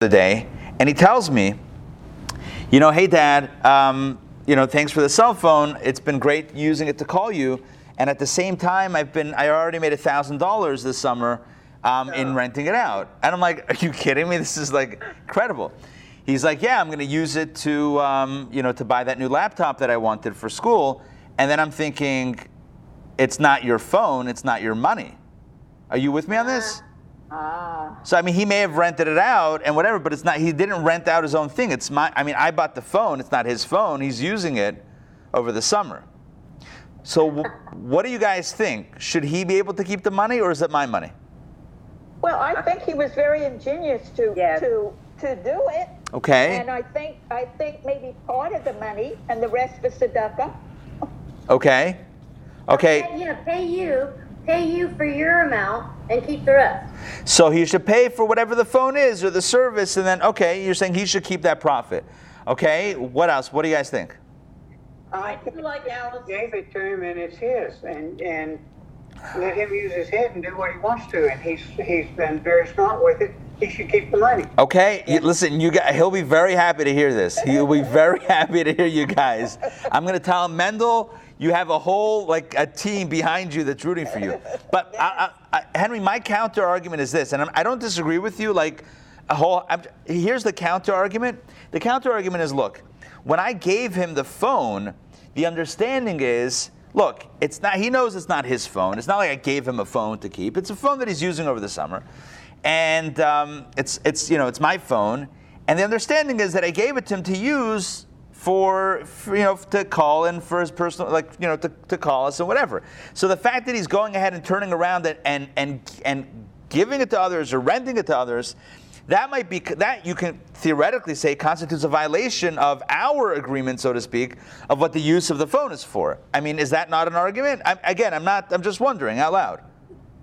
the day, and he tells me, you know, hey dad, um, you know, thanks for the cell phone. It's been great using it to call you. And at the same time, I've been, I already made thousand dollars this summer um, in renting it out. And I'm like, are you kidding me? This is like incredible. He's like, yeah, I'm going to use it to, um, you know, to buy that new laptop that I wanted for school. And then I'm thinking, it's not your phone, it's not your money. Are you with me on this? Ah, So I mean, he may have rented it out and whatever, but it's not. He didn't rent out his own thing. It's my. I mean, I bought the phone. It's not his phone. He's using it over the summer. So, wh- what do you guys think? Should he be able to keep the money, or is it my money? well, I think he was very ingenious to Yeah. to to do it. Okay. And I think I think maybe part of the money and the rest for tzedakah. Okay. Okay. Yeah, pay you, pay you for your amount and keep the rest. So he should pay for whatever the phone is or the service, and then okay, you're saying he should keep that profit. Okay. What else? What do you guys think? I feel like Alice- gave it to him and it's his, and, and let him use his head and do what he wants to, and he's, he's been very smart with it. He should keep the money. Okay, you, listen, you guys, he'll be very happy to hear this. He'll be very happy to hear you guys. I'm going to tell him, Mendel, you have a whole like a team behind you that's rooting for you. But I, I, I, Henry, my counter argument is this, and I'm, I don't disagree with you. Like a whole, I'm, here's the counter argument. The counter argument is, look, when I gave him the phone, the understanding is. Look, it's not. He knows it's not his phone. It's not like I gave him a phone to keep. It's a phone that he's using over the summer, and um, it's it's you know it's my phone. And the understanding is that I gave it to him to use for, for you know to call and for his personal like you know to, to call us and whatever. So the fact that he's going ahead and turning around and and and, and giving it to others or renting it to others, that might be that you can theoretically say constitutes a violation of our agreement, so to speak, of what the use of the phone is for. I mean, is that not an argument? I'm, again, I'm not. I'm just wondering out loud.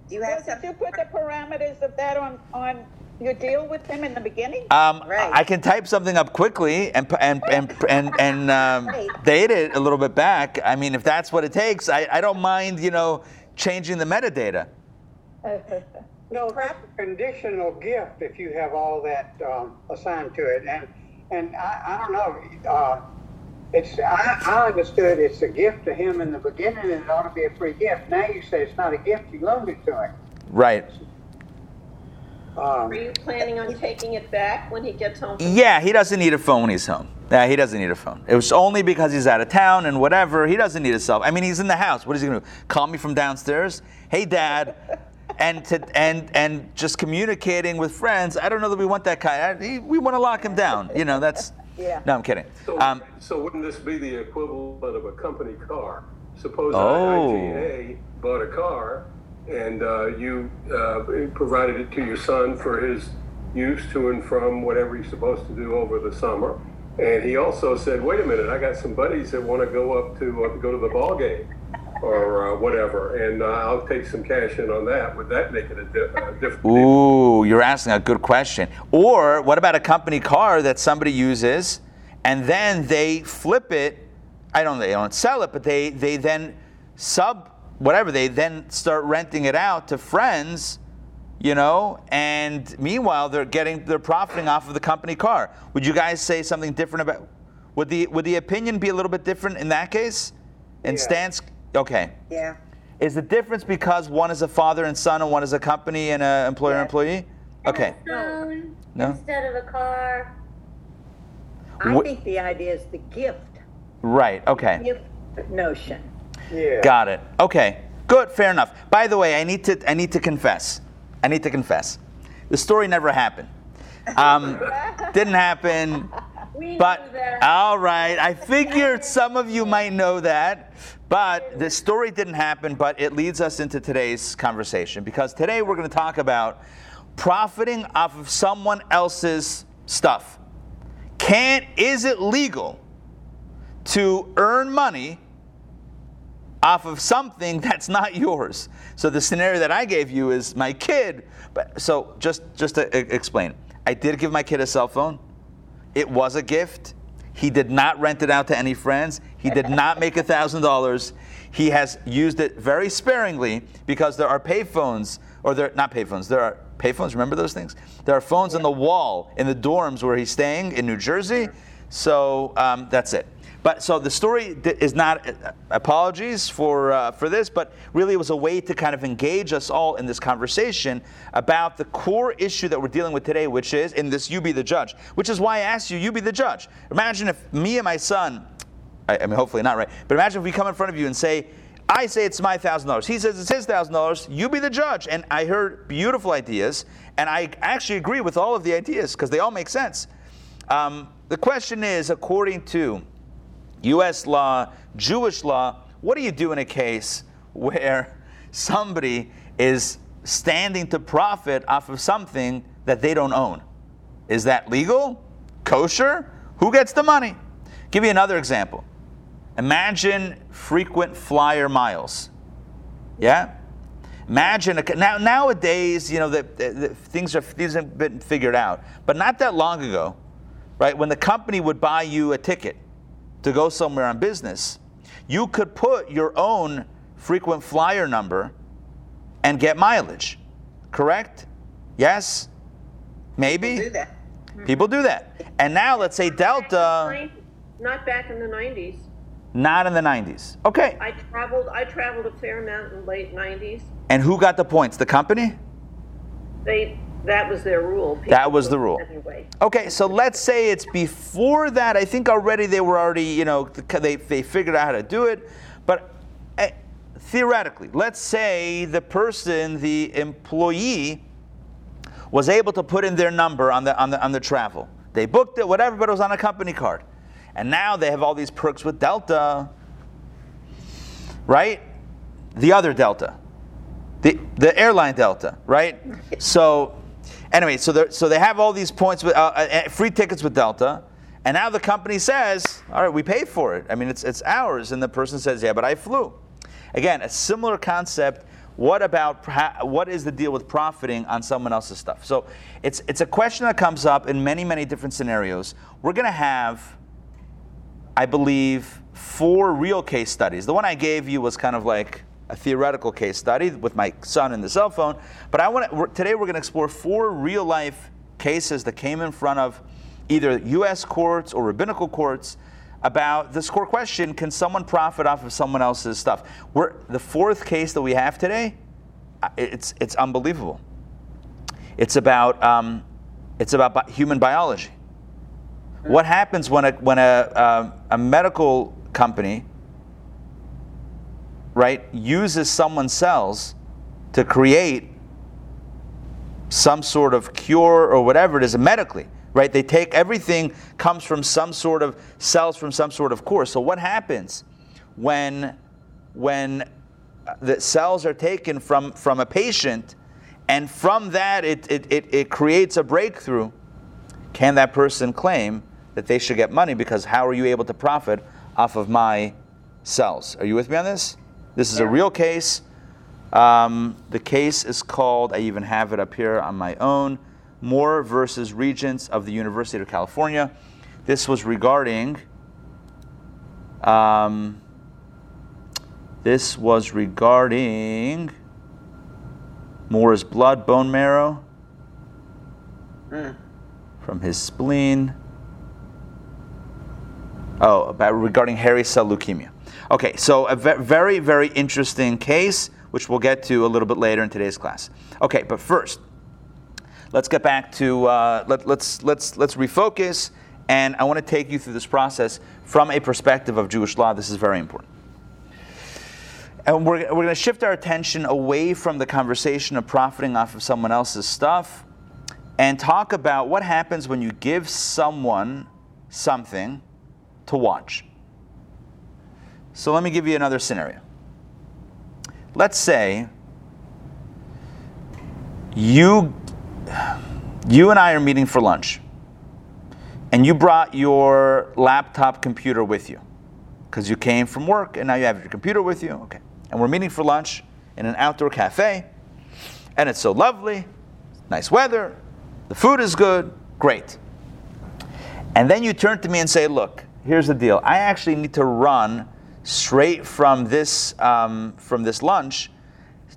Do you have did some? you put the parameters of that on on your deal with him in the beginning? Um, Right. I can type something up quickly and and and and, and um, Right. date it a little bit back. I mean, if that's what it takes, I, I don't mind, you know, changing the metadata. No, that's a conditional gift if you have all that, um, assigned to it, and, and I, I don't know, uh, it's, I, I understood it's a gift to him in the beginning and it ought to be a free gift. Now you say it's not a gift, you loaned it to him. Right. Um, Are you planning on taking it back when he gets home? from- Yeah, he doesn't need a phone when he's home. Yeah, he doesn't need a phone. It was only because he's out of town and whatever. He doesn't need a cell. I mean, he's in the house. What is he gonna do? Call me from downstairs? Hey, Dad. And to and and just communicating with friends. I don't know that we want that kind. I, we want to lock him down. You know, that's. Yeah. No, I'm kidding. So, Um, so wouldn't this be the equivalent of a company car? Suppose Oh. IGA bought a car and uh, you uh, provided it to your son for his use to and from whatever he's supposed to do over the summer. And he also said, "Wait a minute, I got some buddies that want to go up to uh, go to the ball game or uh, whatever, and uh, I'll take some cash in on that." Would that make it a, di- a different? deal? Ooh, you're asking a good question. Or what about a company car that somebody uses and then they flip it? I don't they don't sell it, but they they then sub whatever, they then start renting it out to friends, you know, and meanwhile they're getting they're profiting off of the company car. Would you guys say something different about would the would the opinion be a little bit different in that case? In Yeah. stance okay. Yeah. Is the difference because one is a father and son and one is a company and an employer employee? Okay. Phone No. instead of a car. I Wh- think the idea is the gift, Right. Okay. gift notion. Yeah. Got it. Okay. Good. Fair enough. By the way, I need to I need to confess. I need to confess. The story never happened. Um, didn't happen. We But all right, I figured some of you might know that. But the story didn't happen. But it leads us into today's conversation because today we're going to talk about profiting off of someone else's stuff. Can is it legal to earn money off of something that's not yours? So the scenario that I gave you is my kid. But so just just to explain, I did give my kid a cell phone. It was a gift. He did not rent it out to any friends. He did not make $1,000. He has used it very sparingly because there are payphones or there not payphones. There are payphones. Remember those things? There are phones on the wall in the dorms where he's staying in New Jersey. So um, that's it. But so the story is not uh, apologies for uh, for this, but really it was a way to kind of engage us all in this conversation about the core issue that we're dealing with today, which is in this "you be the judge," which is why I asked you, "You be the judge." Imagine if me and my son, I, I mean, hopefully not right, but imagine if we come in front of you and say, I say it's my thousand dollars. He says it's his thousand dollars. You be the judge. And I heard beautiful ideas, and I actually agree with all of the ideas because they all make sense. Um, the question is, according to U.S. law, Jewish law, what do you do in a case where somebody is standing to profit off of something that they don't own? Is that legal? Kosher? Who gets the money? Give you another example. Imagine frequent flyer miles. Yeah? Imagine a, now nowadays, you know, the, the, the things are things have been figured out, but not that long ago, right? When the company would buy you a ticket to go somewhere on business, you could put your own frequent flyer number and get mileage. Correct? Yes? Maybe? Do that. People do that. And now let's say Delta, Not back in the nineties. not in the 90s. Okay. I traveled, I traveled a fair amount in the late nineties. And who got the points? The company? They, that was their rule. That was the rule. Anyway. Okay, so let's say it's before that. I think already they were already, you know, they, they figured out how to do it. But eh, theoretically, let's say the person, the employee, was able to put in their number on the, on the, on the travel. They booked it, whatever, but it was on a company card. And now they have all these perks with Delta, right? The other Delta, the, the airline Delta, right? So, anyway, so, so they have all these points with uh, uh, free tickets with Delta. And now the company says, all right, we paid for it. I mean, it's, it's ours. And the person says, yeah, but I flew. Again, a similar concept. What about what is the deal with profiting on someone else's stuff? So it's it's a question that comes up in many many different scenarios. We're going to have, I believe, four real case studies. The one I gave you was kind of like a theoretical case study with my son and the cell phone. But I want to, today we're going to explore four real life cases that came in front of either U.S. courts or rabbinical courts about this core question: Can someone profit off of someone else's stuff? We're, the fourth case that we have today, uh, it's it's unbelievable. It's about um, it's about bi- human biology. What happens when a when a um, a medical company right uses someone's cells to create some sort of cure or whatever it is medically right? They take everything comes from some sort of cells from some sort of core. So what happens when when uh, the cells are taken from from a patient and from that it it, it, it creates a breakthrough can that person claim that they should get money because how are you able to profit off of my cells? Are you with me on this this is a real case um, the case is called, I even have it up here on my own, Moore versus Regents of the University of California. This was regarding, um, this was regarding Moore's blood, bone marrow from his spleen. Oh, about regarding hairy cell leukemia. Okay, so a ve- very, very interesting case, which we'll get to a little bit later in today's class. Okay, but first, let's get back to uh, let, let's let's let's refocus, and I want to take you through this process from a perspective of Jewish law. This is very important. And we're, we're going to shift our attention away from the conversation of profiting off of someone else's stuff and talk about what happens when you give someone something to watch. So let me give you another scenario. Let's say you you and I are meeting for lunch. And you brought your laptop computer with you because you came from work and now you have your computer with you. Okay. And we're meeting for lunch in an outdoor cafe. And it's so lovely, nice weather, the food is good, great. And then you turn to me and say, Look, here's the deal. I actually need to run straight from this, um, from this lunch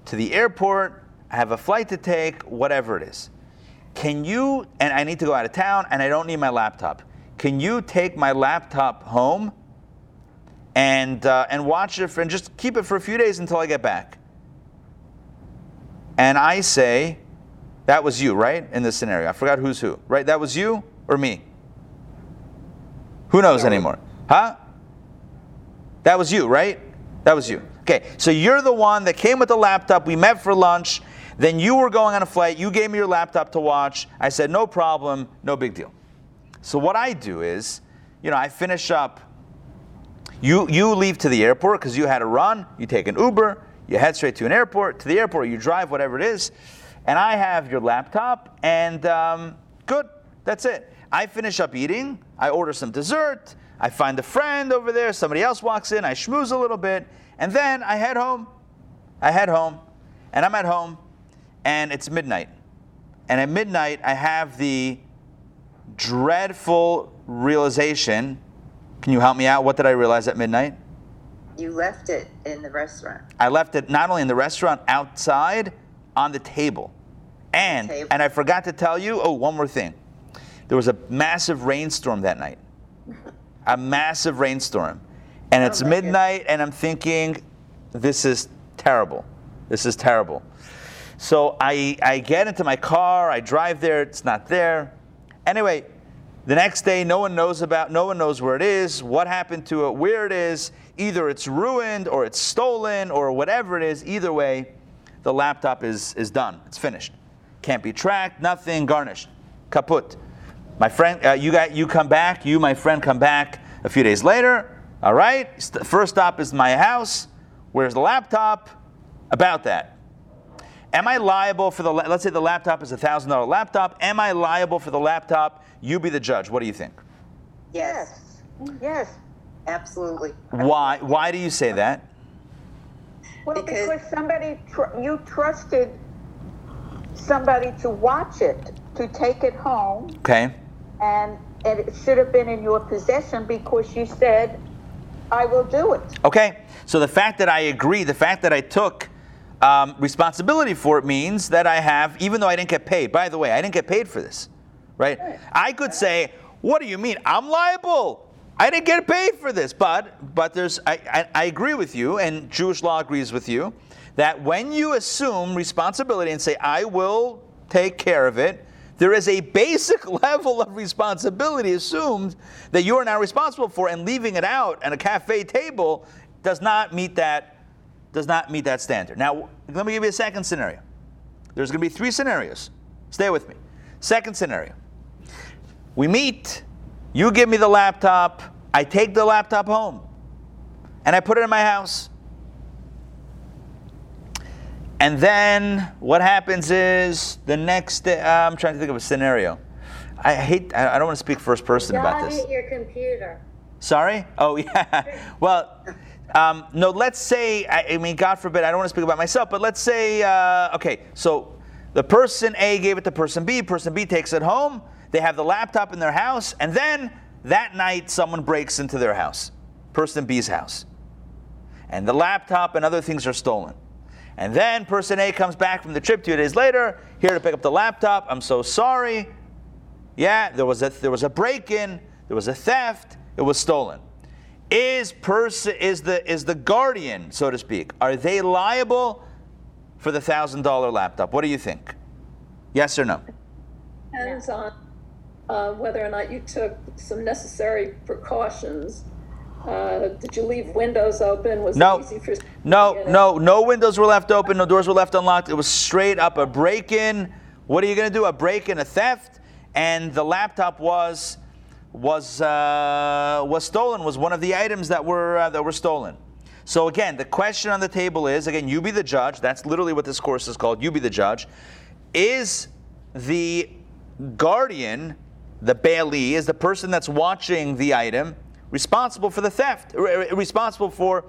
to the airport. I have a flight to take, whatever it is. Can you, and I need to go out of town and I don't need my laptop. Can you take my laptop home and, uh, and watch it for, and just keep it for a few days until I get back? And I say, that was you, right? In this scenario. I forgot who's who, right? That was you or me? Who knows anymore? Huh? That was you, right? That was you. Okay, so you're the one that came with the laptop. We met for lunch. Then you were going on a flight. You gave me your laptop to watch. I said, no problem, no big deal. So what I do is, you know, I finish up. You, you leave to the airport because you had a run. You take an Uber. You head straight to an airport, to the airport. You drive, whatever it is. And I have your laptop, and um, good, that's it. I finish up eating. I order some dessert. I find a friend over there. Somebody else walks in. I schmooze a little bit. And then I head home. I head home. And I'm at home. And it's midnight. And at midnight, I have the dreadful realization. Can you help me out? What did I realize at midnight? You left it in the restaurant. I left it not only in the restaurant, outside on the table. And Table. and I forgot to tell you, oh, one more thing. There was a massive rainstorm that night. A massive rainstorm. And it's Oh midnight and I'm thinking this is terrible. This is terrible. So I I get into my car, I drive there, it's not there. Anyway, the next day no one knows about no one knows where it is, what happened to it, where it is. Either it's ruined or it's stolen or whatever it is. Either way, the laptop is is done. It's finished. Can't be tracked, nothing, garnished. Kaput. My friend, uh, you got you come back. You, my friend, come back a few days later. All right. St- First stop is my house. Where's the laptop? About that. Am I liable for the? la- Let's say the laptop is a thousand dollar laptop. Am I liable for the laptop? You be the judge. What do you think? Yes, Yes. absolutely. Why? Why do you say that? Well, Because- because somebody, tr- you trusted somebody to watch it, to take it home, Okay. And, and it should have been in your possession because you said, I will do it. Okay. So the fact that I agree, the fact that I took um, responsibility for it means that I have, even though I didn't get paid. By the way, I didn't get paid for this, right? I could say, "What do you mean? I'm liable. I didn't get paid for this." But but there's, I, I, I agree with you, and Jewish law agrees with you, that when you assume responsibility and say, "I will take care of it," there is a basic level of responsibility assumed that you are now responsible for, and leaving it out at a cafe table does not meet that does not meet that standard. Now, let me give you a second scenario. There's going to be three scenarios. Stay with me. Second scenario. We meet, you give me the laptop, I take the laptop home, and I put it in my house. And then what happens is the next day, uh, I'm trying to think of a scenario. I hate, I don't want to speak first person about this. hit your computer. Sorry? Oh, yeah. well, um, no, let's say, I, I mean, God forbid, I don't want to speak about myself, but let's say, uh, okay, so the person A gave it to person B, person B takes it home, they have the laptop in their house, and then that night someone breaks into their house, person B's house. And the laptop and other things are stolen. And then person A comes back from the trip two days later, here to pick up the laptop. I'm so sorry. Yeah, there was a there was a break-in, there was a theft, it was stolen. Is person is the is the guardian, so to speak, are they liable for the thousand dollar laptop? What do you think? Yes or no? Depends on uh, whether or not you took some necessary precautions. Uh, Did you leave windows open? Was No. it easy for? No, no, no windows were left open, no doors were left unlocked. It was straight up a break-in. What are you going to do? A break-in, a theft, and the laptop was was uh, was stolen. Was one of the items that were uh, that were stolen. So again, the question on the table is again, you be the judge. That's literally what this course is called. You be the judge. Is the guardian, the bailee, is the person that's watching the item responsible for the theft, r- r- responsible for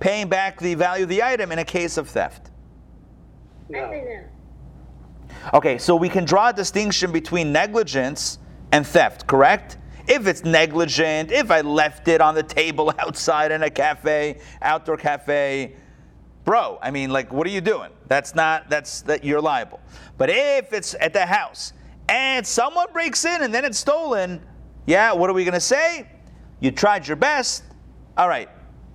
paying back the value of the item in a case of theft? No. Okay, so we can draw a distinction between negligence and theft, correct? If it's negligent, if I left it on the table outside in a cafe, outdoor cafe, bro, I mean, like, what are you doing? That's not, that's, that you're liable. But if it's at the house and someone breaks in and then it's stolen, yeah, what are we going to say? You tried your best. All right,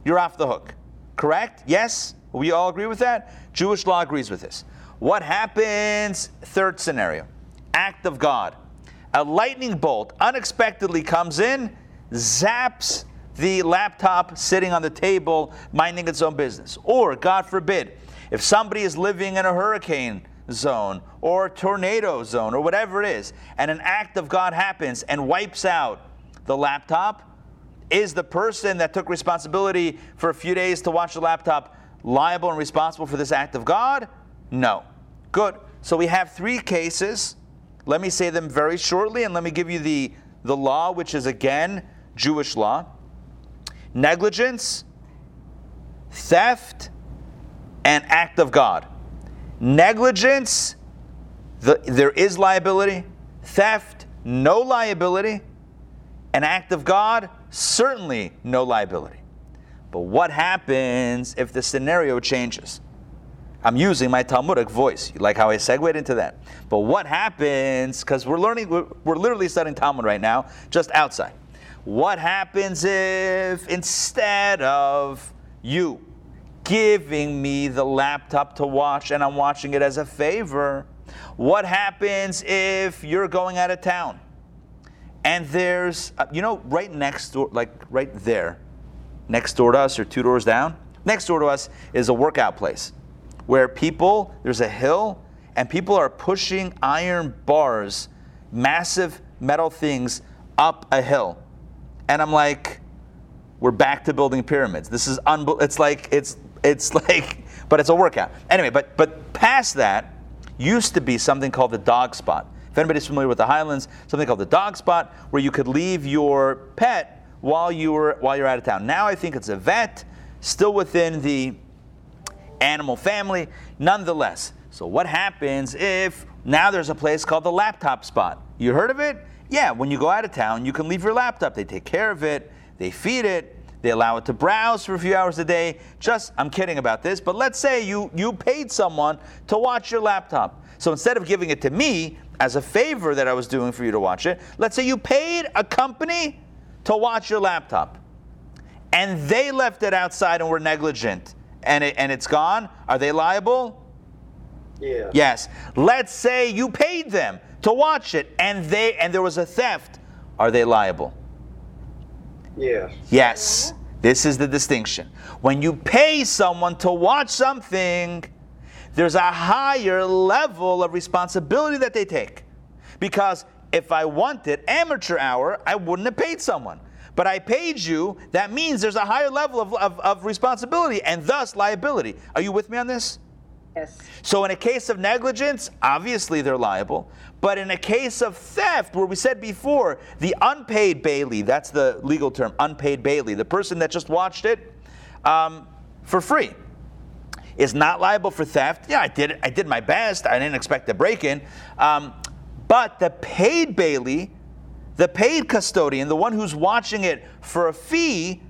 you're off the hook. Correct? Yes? We all agree with that? Jewish law agrees with this. What happens? Third scenario act of God. A lightning bolt unexpectedly comes in, zaps the laptop sitting on the table, minding its own business. Or, God forbid, if somebody is living in a hurricane zone or tornado zone or whatever it is, and an act of God happens and wipes out the laptop, is the person that took responsibility for a few days to watch the laptop liable and responsible for this act of God? No. Good. So we have three cases. Let me say them very shortly and let me give you the, the law, which is again Jewish law negligence, theft, and act of God. Negligence, the, there is liability. Theft, no liability. An act of God, certainly no liability. But what happens if the scenario changes? I'm using my Talmudic voice. You like how I segued into that? But what happens, because we're learning, we're, we're literally studying Talmud right now, just outside. What happens if instead of you giving me the laptop to watch and I'm watching it as a favor, what happens if you're going out of town and there's, uh, you know, right next door, like right there, next door to us or two doors down, next door to us is a workout place where people, there's a hill, and people are pushing iron bars, massive metal things up a hill and I'm like, we're back to building pyramids. This is unbelievable. It's like it's it's like, but it's a workout. Anyway, but but past that used to be something called the dog spot. If anybody's familiar with the Highlands, something called the dog spot, where you could leave your pet while you were while you're out of town. Now I think it's a vet, still within the animal family, nonetheless. So what happens if now there's a place called the laptop spot? You heard of it? Yeah, when you go out of town, you can leave your laptop. They take care of it, they feed it, they allow it to browse for a few hours a day. Just, I'm kidding about this, but let's say you, you paid someone to watch your laptop. So instead of giving it to me as a favor that I was doing for you to watch it, let's say you paid a company to watch your laptop and they left it outside and were negligent and, it, and it's gone. Are they liable? Yeah. Yes. Let's say you paid them to watch it and they and there was a theft. Are they liable? Yes. Yes. This is the distinction. When you pay someone to watch something, there's a higher level of responsibility that they take. Because if I wanted amateur hour, I wouldn't have paid someone. But I paid you, that means there's a higher level of, of, of responsibility and thus liability. Are you with me on this? Yes. So, in a case of negligence, obviously they're liable. But in a case of theft, where we said before, the unpaid bailee, that's the legal term, unpaid bailee, the person that just watched it um, for free, is not liable for theft. Yeah, I did, I did my best. I didn't expect to break in. Um, but the paid bailee, the paid custodian, the one who's watching it for a fee,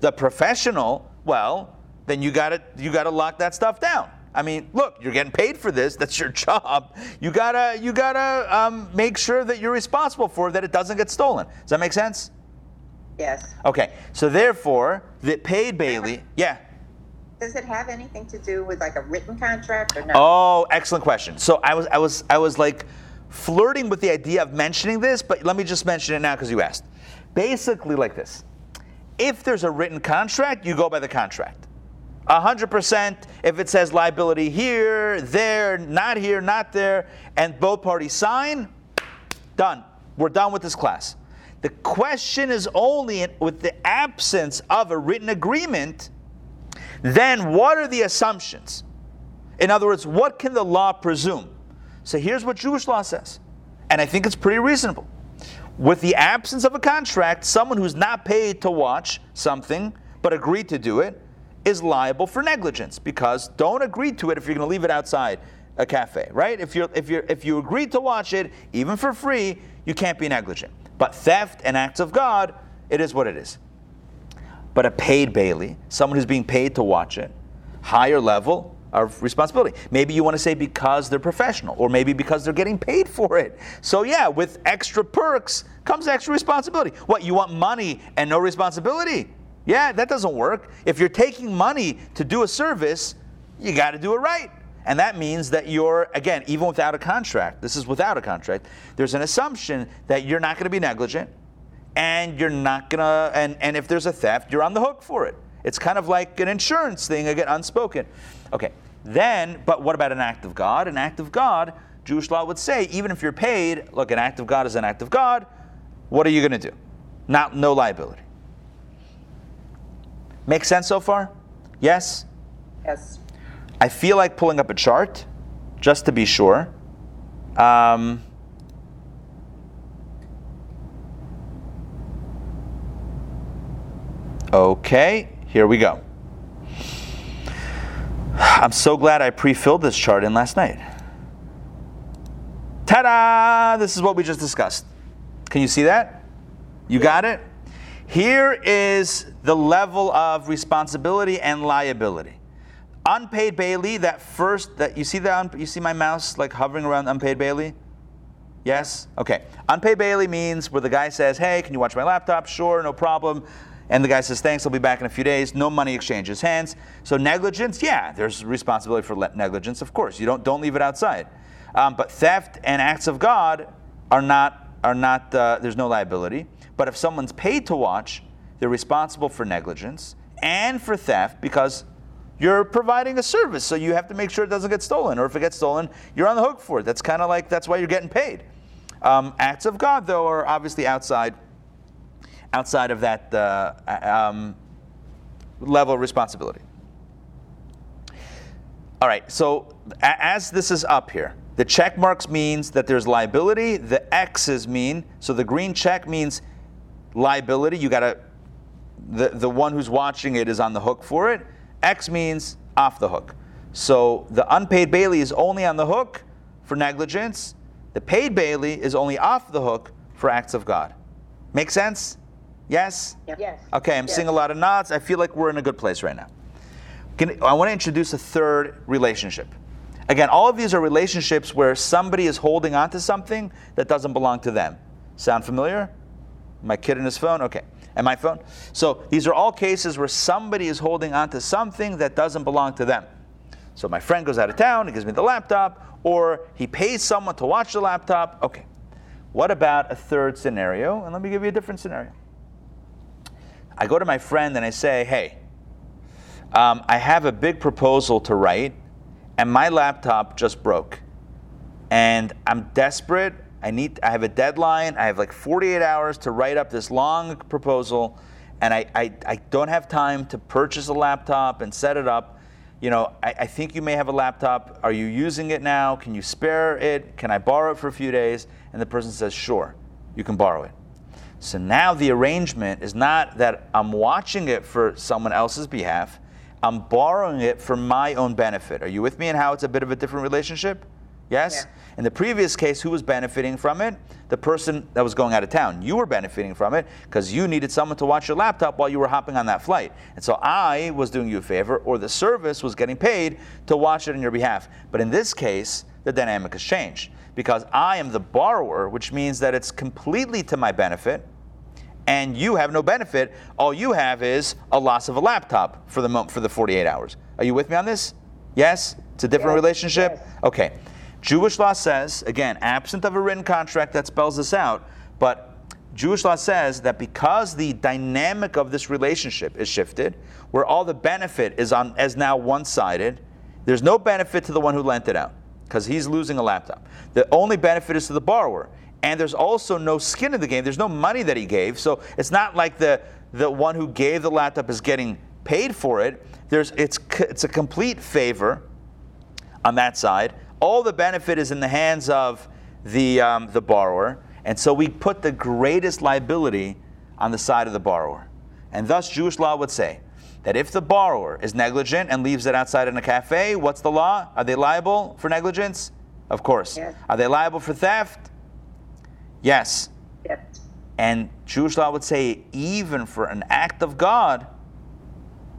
the professional, well, then you got to you got to lock that stuff down. I mean, look, you're getting paid for this. That's your job. You gotta you gotta um, make sure that you're responsible for it, that it doesn't get stolen. Does that make sense? Yes. Okay. So therefore, the paid bailee. yeah. Does it have anything to do with like a written contract or no? Oh, excellent question. So I was I was I was like flirting with the idea of mentioning this, but let me just mention it now because you asked. Basically, like this: if there's a written contract, you go by the contract. 100% if it says liability here, there, not here, not there, and both parties sign, done. We're done with this class. The question is only with the absence of a written agreement, then what are the assumptions? In other words, what can the law presume? So here's what Jewish law says, and I think it's pretty reasonable. With the absence of a contract, someone who's not paid to watch something but agreed to do it is liable for negligence because don't agree to it if you're going to leave it outside a cafe, right? If you if you if you agreed to watch it even for free, you can't be negligent. But theft and acts of God, it is what it is. But a paid bailee, someone who's being paid to watch it, higher level of responsibility. Maybe you want to say because they're professional, or maybe because they're getting paid for it. So, yeah, with extra perks comes extra responsibility. What, you want money and no responsibility? Yeah, that doesn't work. If you're taking money to do a service, you got to do it right. And that means that you're, again, even without a contract, this is without a contract, there's an assumption that you're not going to be negligent and you're not to, and, and if there's a theft, you're on the hook for it. It's kind of like an insurance thing, again, unspoken. Okay, then, but what about an act of God? An act of God, Jewish law would say, even if you're paid, look, an act of God is an act of God. What are you going to do? Not no liability. Make sense so far? Yes? Yes. I feel like pulling up a chart just to be sure. Um, okay, here we go. I'm so glad I pre filled this chart in last night. Ta da! This is what we just discussed. Can you see that? You got it? Here is the level of responsibility and liability. Unpaid bailee, that first that you see that you see my mouse like hovering around unpaid bailee? Yes? Okay. Unpaid bailee means where the guy says, Hey, can you watch my laptop? Sure, no problem. And the guy says, Thanks, I'll be back in a few days. No money exchanges hands. So negligence, yeah, there's responsibility for negligence, of course. You don't don't leave it outside. Um, but theft and acts of God are not are not uh, there's no liability. But if someone's paid to watch, they're responsible for negligence and for theft because you're providing a service, so you have to make sure it doesn't get stolen. Or if it gets stolen, you're on the hook for it. That's kind of like that's why you're getting paid. Um, acts of God, though, are obviously outside outside of that uh, um, level of responsibility. All right, so as this is up here, the check marks means that there's liability. The X's mean so the green check means liability. You got to the the one who's watching it is on the hook for it. X means off the hook. So the unpaid bailee is only on the hook for negligence. The paid bailee is only off the hook for acts of God. Make sense? Yes? Yes. Okay, I'm seeing a lot of nods. I feel like we're in a good place right now. Can, I want to introduce a third relationship. Again, all of these are relationships where somebody is holding on to something that doesn't belong to them. Sound familiar? My kid and his phone? Okay. And my phone? So these are all cases where somebody is holding on to something that doesn't belong to them. So my friend goes out of town, he gives me the laptop, or he pays someone to watch the laptop. Okay. What about a third scenario? And let me give you a different scenario. I go to my friend and I say, hey, um, I have a big proposal to write, and my laptop just broke. And I'm desperate. I need. I have a deadline. I have like 48 hours to write up this long proposal, and I, I, I don't have time to purchase a laptop and set it up. You know, I, I think you may have a laptop. Are you using it now? Can you spare it? Can I borrow it for a few days? And the person says, sure, you can borrow it. So now the arrangement is not that I'm watching it for someone else's behalf, I'm borrowing it for my own benefit. Are you with me in how it's a bit of a different relationship? Yes? Yeah. In the previous case, who was benefiting from it? The person that was going out of town. You were benefiting from it because you needed someone to watch your laptop while you were hopping on that flight. And so I was doing you a favor, or the service was getting paid to watch it on your behalf. But in this case, the dynamic has changed because I am the borrower, which means that it's completely to my benefit and you have no benefit. All you have is a loss of a laptop for the moment, for the 48 hours. Are you with me on this? Yes? It's a different Yes, relationship? yes. Okay. Jewish law says, again, absent of a written contract that spells this out, but Jewish law says that because the dynamic of this relationship is shifted, where all the benefit is on as now one-sided, there's no benefit to the one who lent it out because he's losing a laptop. The only benefit is to the borrower. And there's also no skin in the game. There's no money that he gave. So it's not like the, the one who gave the laptop is getting paid for it. There's, it's, it's a complete favor on that side. All the benefit is in the hands of the, um, the borrower. And so we put the greatest liability on the side of the borrower. And thus, Jewish law would say that if the borrower is negligent and leaves it outside in a cafe, what's the law? Are they liable for negligence? Of course. Yes. Are they liable for theft? Yes. Yes. And Jewish law would say even for an act of God,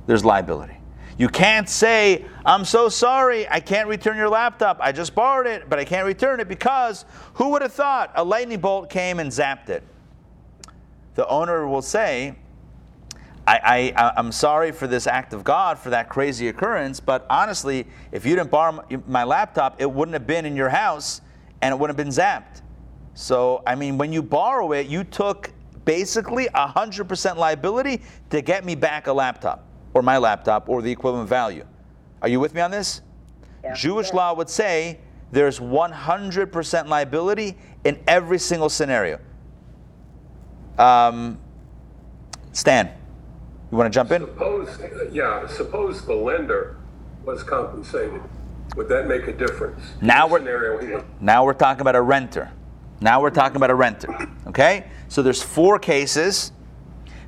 there's liability. You can't say, I'm so sorry, I can't return your laptop. I just borrowed it, but I can't return it because who would have thought a lightning bolt came and zapped it? The owner will say, I, I, I'm sorry for this act of God, for that crazy occurrence, but honestly, if you didn't borrow my- laptop, it wouldn't have been in your house and it wouldn't have been zapped. So, I mean, when you borrow it, you took basically 100% liability to get me back a laptop or my laptop or the equivalent value. Are you with me on this? Jewish law would say there's 100% liability in every single scenario. Um, Stan, you want to jump in? Suppose, yeah, suppose the lender was compensated. Would that make a difference? Now we're- Scenario here. Now we're talking about a renter. Now we're talking about a renter. Okay? So there's four cases.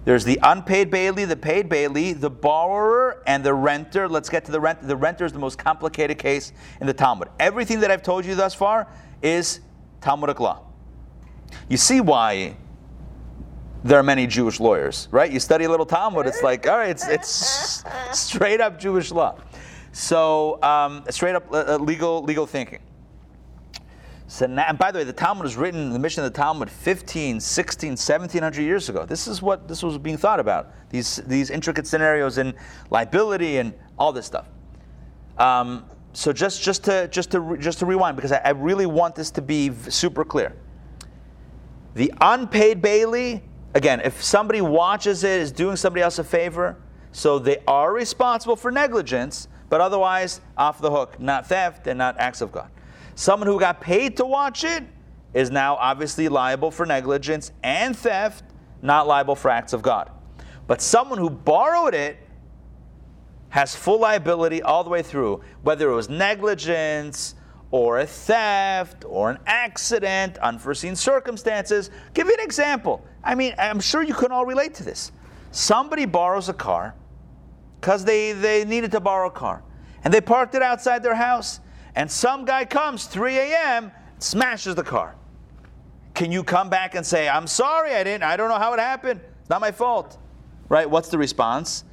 There's the unpaid bailee, the paid bailee, the borrower, and the renter. Let's get to the renter. The renter is the most complicated case in the Talmud. Everything that I've told you thus far is Talmudic law. You see why there are many Jewish lawyers, right? You study a little Talmud, it's like, all right, it's, it's straight up Jewish law. So um, straight up uh, uh, legal legal thinking. So now, and by the way, the Talmud was written, the Mishnah of the Talmud 15, 16, 1700 years ago. This is what this was being thought about. These, these intricate scenarios in liability and all this stuff. Um, so just, just, to, just, to, just to rewind, because I, I really want this to be super clear. The unpaid bailee, again, if somebody watches it, is doing somebody else a favor, so they are responsible for negligence, but otherwise off the hook, not theft and not acts of God. Someone who got paid to watch it is now obviously liable for negligence and theft, not liable for acts of God. But someone who borrowed it has full liability all the way through, whether it was negligence or a theft or an accident, unforeseen circumstances. Give you an example. I mean, I'm sure you can all relate to this. Somebody borrows a car because they, they needed to borrow a car, and they parked it outside their house, and some guy comes 3 a.m., smashes the car. Can you come back and say, I'm sorry, I didn't, I don't know how it happened. It's not my fault. Right? What's the response?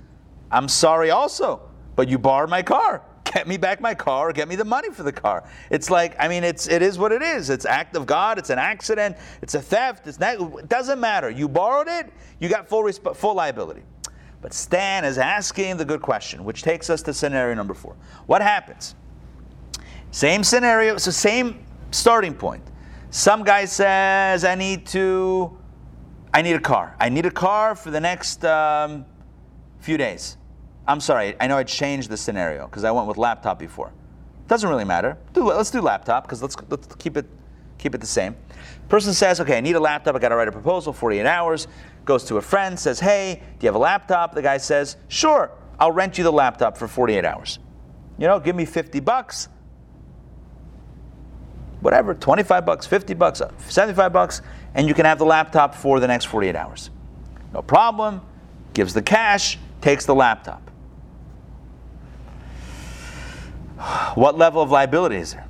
I'm sorry also, but you borrowed my car. Get me back my car or get me the money for the car. It's like, I mean, it's it is what it is. It's act of God, it's an accident, it's a theft, it's not, it doesn't matter. You borrowed it, you got full resp- full liability. But Stan is asking the good question, which takes us to scenario number four. What happens? Same scenario, the same starting point. Some guy says, I need to, I need a car. I need a car for the next um, few days. I'm sorry, I know I changed the scenario because I went with laptop before. Doesn't really matter. Do, let's do laptop because let's, let's keep it keep it the same. Person says, okay, I need a laptop. I got to write a proposal, 48 hours. Goes to a friend, says, hey, do you have a laptop? The guy says, sure, I'll rent you the laptop for 48 hours. You know, give me 50 bucks. Whatever, 25 bucks, 50 bucks, uh, 75 bucks, and you can have the laptop for the next 48 hours. No problem. Gives the cash, takes the laptop. What level of liability is there?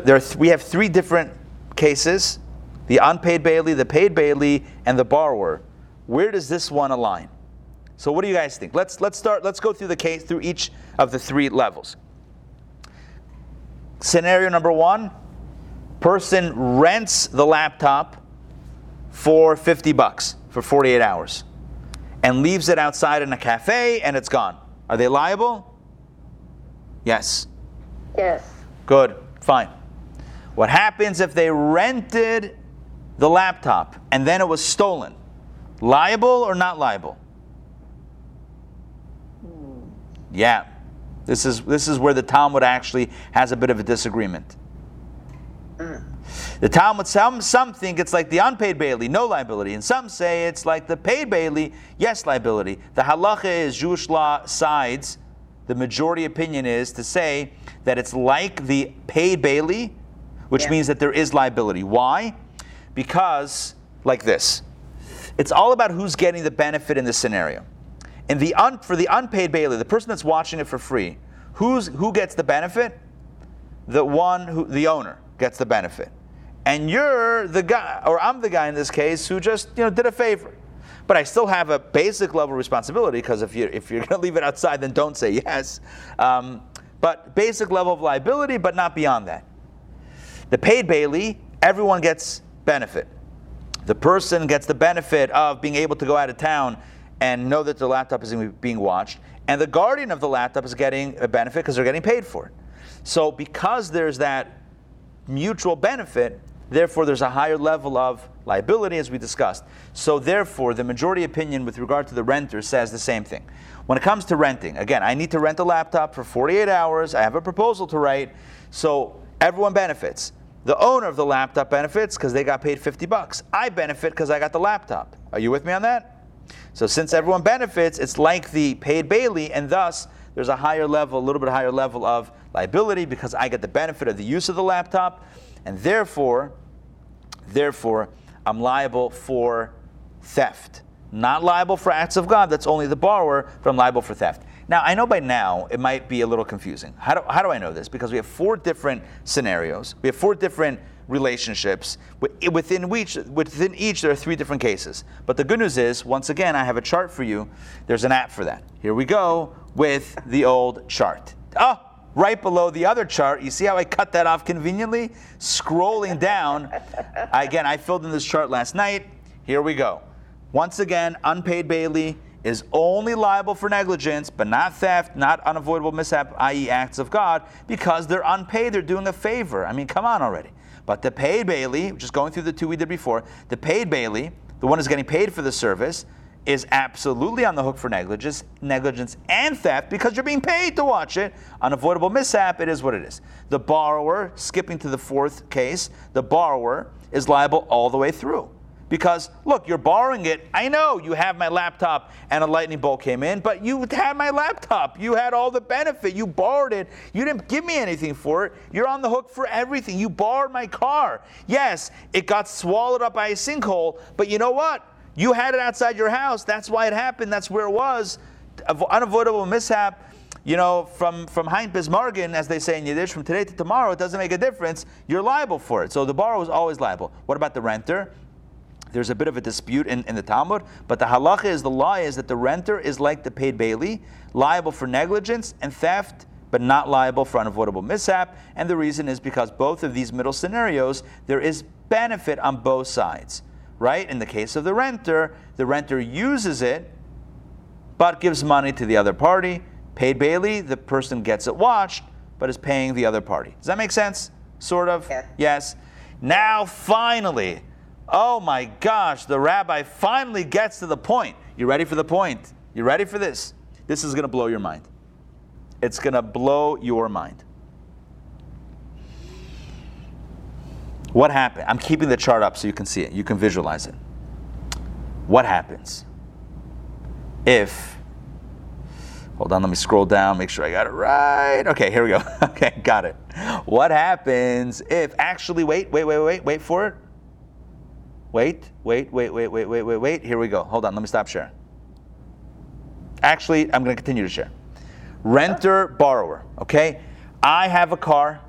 There th- we have three different cases the unpaid bailee, the paid bailee, and the borrower. Where does this one align? So, what do you guys think? Let's, let's start, let's go through the case, through each of the three levels. Scenario number one person rents the laptop for 50 bucks for 48 hours and leaves it outside in a cafe and it's gone. Are they liable? Yes. Yes. Good. Fine. What happens if they rented the laptop and then it was stolen? Liable or not liable? Hmm. Yeah. This is this is where the Talmud actually has a bit of a disagreement. Mm. The Talmud, some, some think it's like the unpaid bailee, no liability, and some say it's like the paid bailee, yes liability. The halacha is Jewish law sides. The majority opinion is to say that it's like the paid bailee, which Yeah. means that there is liability. Why? Because, like this, it's all about who's getting the benefit in this scenario. And the un, for the unpaid bailee, the person that's watching it for free, who's who gets the benefit? The one who the owner gets the benefit. And you're the guy, or I'm the guy in this case, who just you know did a favor. But I still have a basic level of responsibility because if you're, if you're going to leave it outside, then don't say yes. Um, but basic level of liability, but not beyond that. The paid bailee, everyone gets benefit. The person gets the benefit of being able to go out of town and know that the laptop is being watched, and the guardian of the laptop is getting a benefit because they're getting paid for it. So because there's that mutual benefit, therefore there's a higher level of liability as we discussed. So therefore the majority opinion with regard to the renter says the same thing. When it comes to renting, again, I need to rent a laptop for 48 hours. I have a proposal to write. So everyone benefits. The owner of the laptop benefits because they got paid 50 bucks. I benefit because I got the laptop. Are you with me on that? So since everyone benefits, it's like the paid bailee, and thus there's a higher level, a little bit higher level of liability because I get the benefit of the use of the laptop, and therefore, therefore, I'm liable for theft. Not liable for acts of God, that's only the borrower, but I'm liable for theft. Now, I know by now it might be a little confusing. How do, how do I know this? Because we have four different scenarios, we have four different relationships. Within each, within each, there are three different cases. But the good news is, once again, I have a chart for you. There's an app for that. Here we go with the old chart. Oh, right below the other chart. You see how I cut that off conveniently? Scrolling down. Again, I filled in this chart last night. Here we go. Once again, unpaid bailee is only liable for negligence, but not theft, not unavoidable mishap, i.e., acts of God, because they're unpaid. They're doing a favor. I mean, come on already. But the paid bailee, just going through the two we did before, the paid bailee, the one who's getting paid for the service, is absolutely on the hook for negligence, negligence and theft because you're being paid to watch it. Unavoidable mishap, it is what it is. The borrower, skipping to the fourth case, the borrower is liable all the way through. Because look, you're borrowing it. I know you have my laptop and a lightning bolt came in, but you had my laptop. You had all the benefit. You borrowed it. You didn't give me anything for it. You're on the hook for everything. You borrowed my car. Yes, it got swallowed up by a sinkhole, but you know what? You had it outside your house. That's why it happened. That's where it was. Unavoidable mishap you know, from from Hein bis as they say in Yiddish, from today to tomorrow, it doesn't make a difference. You're liable for it. So the borrower is always liable. What about the renter? There's a bit of a dispute in, in the Talmud, but the halacha is the law is that the renter is like the paid bailee, liable for negligence and theft, but not liable for unavoidable mishap. And the reason is because both of these middle scenarios, there is benefit on both sides, right? In the case of the renter, the renter uses it, but gives money to the other party. Paid bailee, the person gets it watched, but is paying the other party. Does that make sense? Sort of? Yeah. Yes. Now, finally, Oh my gosh, the rabbi finally gets to the point. You ready for the point? You ready for this? This is going to blow your mind. It's going to blow your mind. What happened? I'm keeping the chart up so you can see it, you can visualize it. What happens if, hold on, let me scroll down, make sure I got it right. Okay, here we go. okay, got it. What happens if, actually, wait, wait, wait, wait, wait for it Wait, wait, wait, wait, wait, wait, wait, wait. Here we go. Hold on. Let me stop sharing. Actually, I'm going to continue to share. Renter, borrower. Okay? I have a car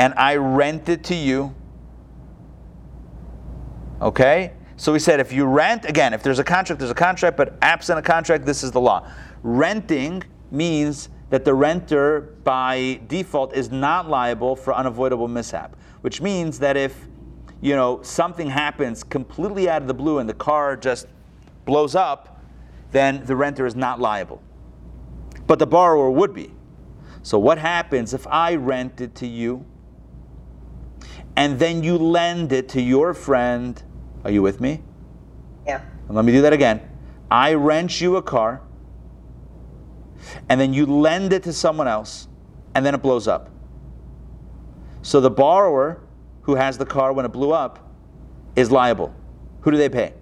and I rent it to you. Okay? So we said if you rent, again, if there's a contract, there's a contract, but absent a contract, this is the law. Renting means that the renter by default is not liable for unavoidable mishap, which means that if you know, something happens completely out of the blue and the car just blows up, then the renter is not liable. But the borrower would be. So, what happens if I rent it to you and then you lend it to your friend? Are you with me? Yeah. And let me do that again. I rent you a car and then you lend it to someone else and then it blows up. So, the borrower who has the car when it blew up is liable. Who do they pay?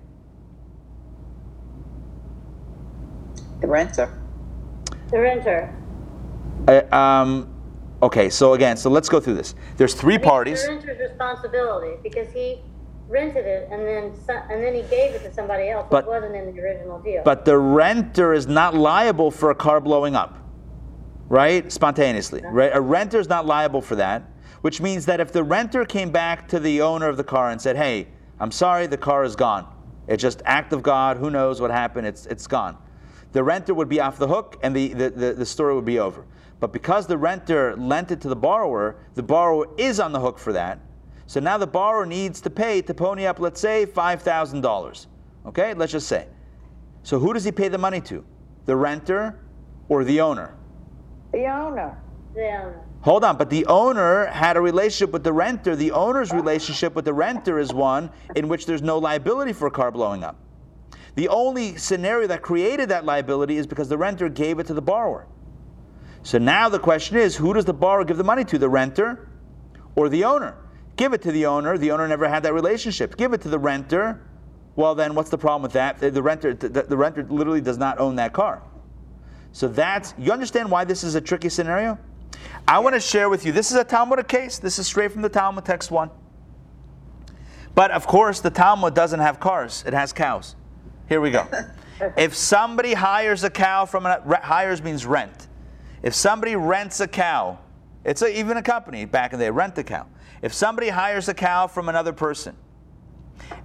The renter. The renter. Uh, um, okay, so again, so let's go through this. There's three parties. The renter's responsibility because he rented it and then and then he gave it to somebody else, But- which wasn't in the original deal. But the renter is not liable for a car blowing up, right? Spontaneously, right? A renter is not liable for that, which means that if the renter came back to the owner of the car and said, "Hey, I'm sorry, the car is gone," It's just act of God. Who knows what happened? It's, it's gone. The renter would be off the hook and the, the, the, the story would be over. But because the renter lent it to the borrower, the borrower is on the hook for that. So now the borrower needs to pay to pony up, let's say, $5,000. Okay, let's just say. So who does he pay the money to? The renter or the owner? The owner. The owner. Hold on, but the owner had a relationship with the renter. The owner's relationship with the renter is one in which there's no liability for a car blowing up. The only scenario that created that liability is because the renter gave it to the borrower. So now the question is who does the borrower give the money to, the renter or the owner? Give it to the owner. The owner never had that relationship. Give it to the renter. Well, then what's the problem with that? The, the renter, the, the renter literally does not own that car. So that's, you understand why this is a tricky scenario? I want to share with you, this is a Talmudic case. This is straight from the Talmud, text one. But of course, the Talmud doesn't have cars, it has cows. Here we go. if somebody hires a cow from a, hires means rent. If somebody rents a cow, it's a, even a company back in the day, rent the cow. If somebody hires a cow from another person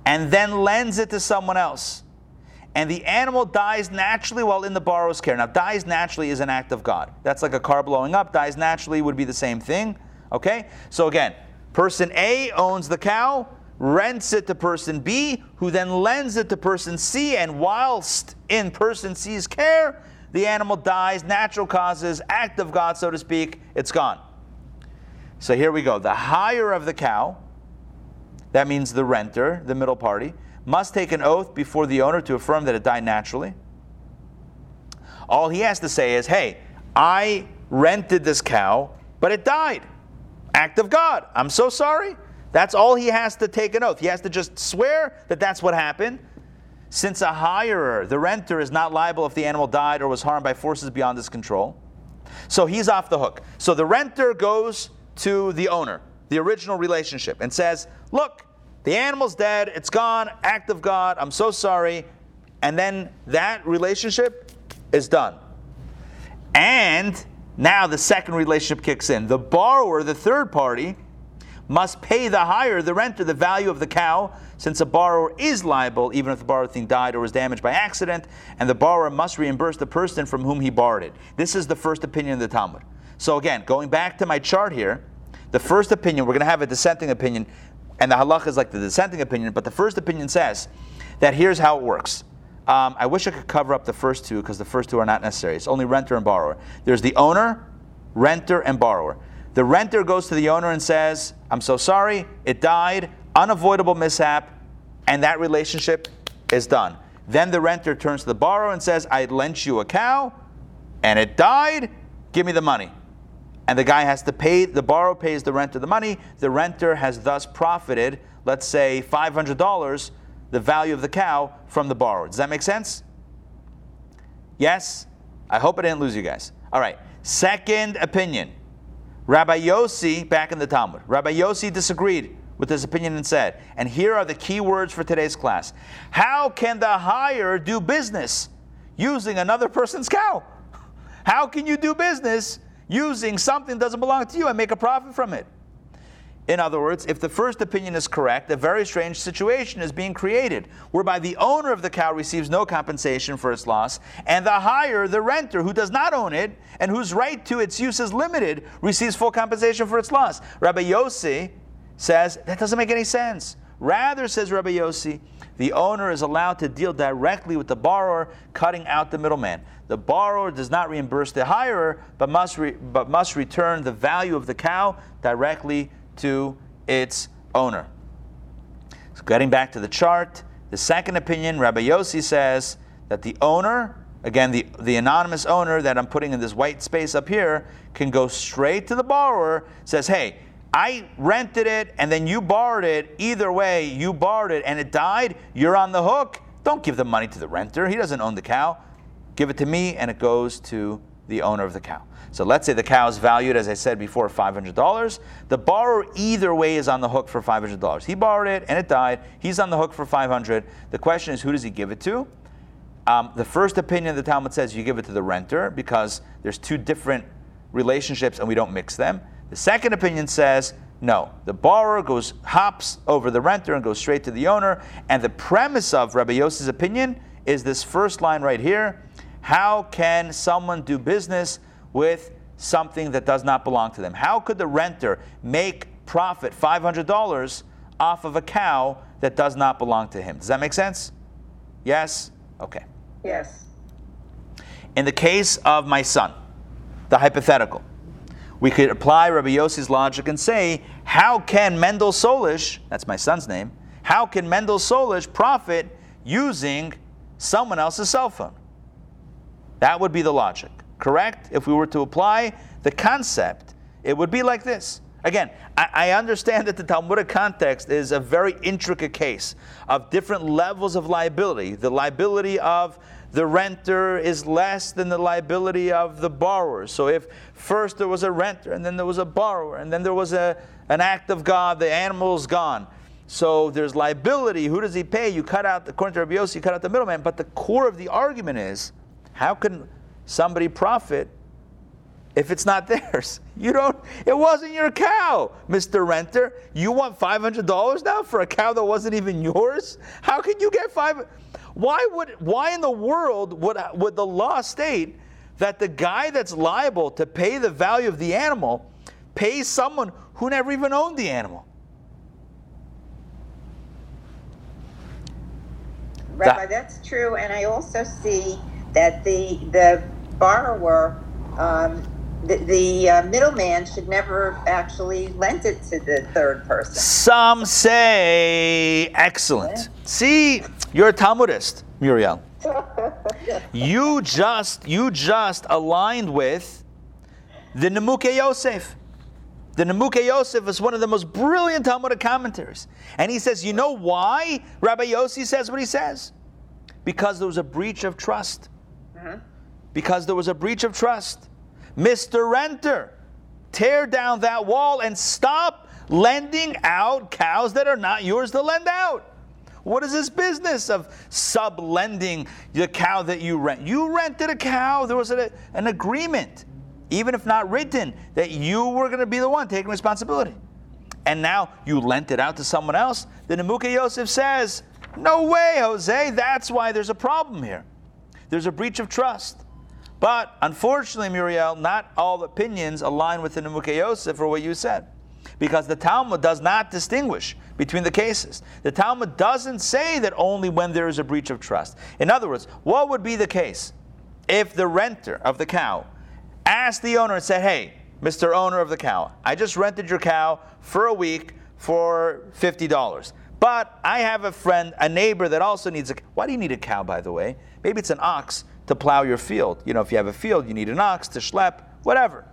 and then lends it to someone else, and the animal dies naturally while in the borrower's care. Now, dies naturally is an act of God. That's like a car blowing up. Dies naturally would be the same thing. Okay? So again, person A owns the cow, rents it to person B, who then lends it to person C, and whilst in person C's care, the animal dies, natural causes, act of God, so to speak, it's gone. So here we go. The hire of the cow, that means the renter, the middle party, must take an oath before the owner to affirm that it died naturally. All he has to say is, hey, I rented this cow, but it died. Act of God. I'm so sorry. That's all he has to take an oath. He has to just swear that that's what happened. Since a hirer, the renter, is not liable if the animal died or was harmed by forces beyond his control. So he's off the hook. So the renter goes to the owner, the original relationship, and says, Look, the animal's dead, it's gone, act of God, I'm so sorry. And then that relationship is done. And now the second relationship kicks in. The borrower, the third party, must pay the higher the renter, the value of the cow, since a borrower is liable even if the borrowed thing died or was damaged by accident, and the borrower must reimburse the person from whom he borrowed it. This is the first opinion of the Talmud. So again, going back to my chart here, the first opinion, we're going to have a dissenting opinion, and the halach is like the dissenting opinion, but the first opinion says that here's how it works. Um, I wish I could cover up the first two because the first two are not necessary. It's only renter and borrower. There's the owner, renter, and borrower. The renter goes to the owner and says, I'm so sorry, it died, unavoidable mishap, and that relationship is done. Then the renter turns to the borrower and says, I lent you a cow, and it died, give me the money. And the guy has to pay, the borrower pays the renter the money. The renter has thus profited, let's say $500, the value of the cow from the borrower. Does that make sense? Yes? I hope I didn't lose you guys. All right. Second opinion. Rabbi Yossi, back in the Talmud, Rabbi Yossi disagreed with this opinion and said, and here are the key words for today's class How can the hire do business using another person's cow? How can you do business using something that doesn't belong to you and make a profit from it? In other words, if the first opinion is correct, a very strange situation is being created, whereby the owner of the cow receives no compensation for its loss, and the hire, the renter, who does not own it and whose right to its use is limited, receives full compensation for its loss. Rabbi Yossi says that doesn't make any sense. Rather, says Rabbi Yossi, the owner is allowed to deal directly with the borrower, cutting out the middleman. The borrower does not reimburse the hirer, but must, re- but must return the value of the cow directly to its owner. So getting back to the chart, the second opinion, Rabbi Yossi says that the owner, again, the, the anonymous owner that I'm putting in this white space up here, can go straight to the borrower, says, hey, I rented it and then you borrowed it. Either way, you borrowed it and it died, you're on the hook. Don't give the money to the renter. He doesn't own the cow. Give it to me and it goes to the owner of the cow. So let's say the cow is valued, as I said before, $500. The borrower either way is on the hook for $500. He borrowed it and it died. He's on the hook for 500. The question is, who does he give it to? Um, the first opinion of the Talmud says you give it to the renter because there's two different relationships and we don't mix them. The second opinion says, No, the borrower goes hops over the renter and goes straight to the owner. And the premise of Rabbi Yossi's opinion is this first line right here. How can someone do business with something that does not belong to them? How could the renter make profit $500 off of a cow that does not belong to him? Does that make sense? Yes? Okay. Yes. In the case of my son, the hypothetical, we could apply Rabbi Yossi's logic and say, how can Mendel Sollish, that's my son's name, how can Mendel Sollish profit using someone else's cell phone? That would be the logic, correct? If we were to apply the concept, it would be like this. Again, I, I understand that the Talmudic context is a very intricate case of different levels of liability. The liability of the renter is less than the liability of the borrower. So if first there was a renter and then there was a borrower and then there was a, an act of God, the animal's gone. So there's liability. Who does he pay? You cut out, according to Rabbi Yossi, you cut out the middleman. But the core of the argument is, how can somebody profit if it's not theirs? You don't, it wasn't your cow, Mr. Renter. You want $500 now for a cow that wasn't even yours? How can you get five? Why would, why in the world would, would the law state that the guy that's liable to pay the value of the animal pays someone who never even owned the animal? Rabbi, that's true, and I also see that the the borrower, um, the, the uh, middleman should never actually lend it to the third person. Some say excellent. See, you're a Talmudist, Muriel. you just you just aligned with the Nimukei Yosef. The Nimukei Yosef is one of the most brilliant Talmudic commentaries. And he says, you know why Rabbi Yossi says what he says? Because there was a breach of trust. Uh-huh. Because there was a breach of trust. Mr. Renter, tear down that wall and stop lending out cows that are not yours to lend out. What is this business of sublending the cow that you rent? You rented a cow, there was a, an agreement, even if not written, that you were going to be the one taking responsibility. And now you lent it out to someone else. The Nimukei Yosef says, No way, Jose, that's why there's a problem here. There's a breach of trust. But unfortunately, Muriel, not all opinions align with the Nimukei Yosef for what you said. Because the Talmud does not distinguish between the cases. The Talmud doesn't say that only when there is a breach of trust. In other words, what would be the case if the renter of the cow asked the owner and said, Hey, Mr. Owner of the cow, I just rented your cow for a week for $50. But I have a friend, a neighbor that also needs a Why do you need a cow, by the way? Maybe it's an ox to plow your field. You know, if you have a field, you need an ox to schlep, whatever.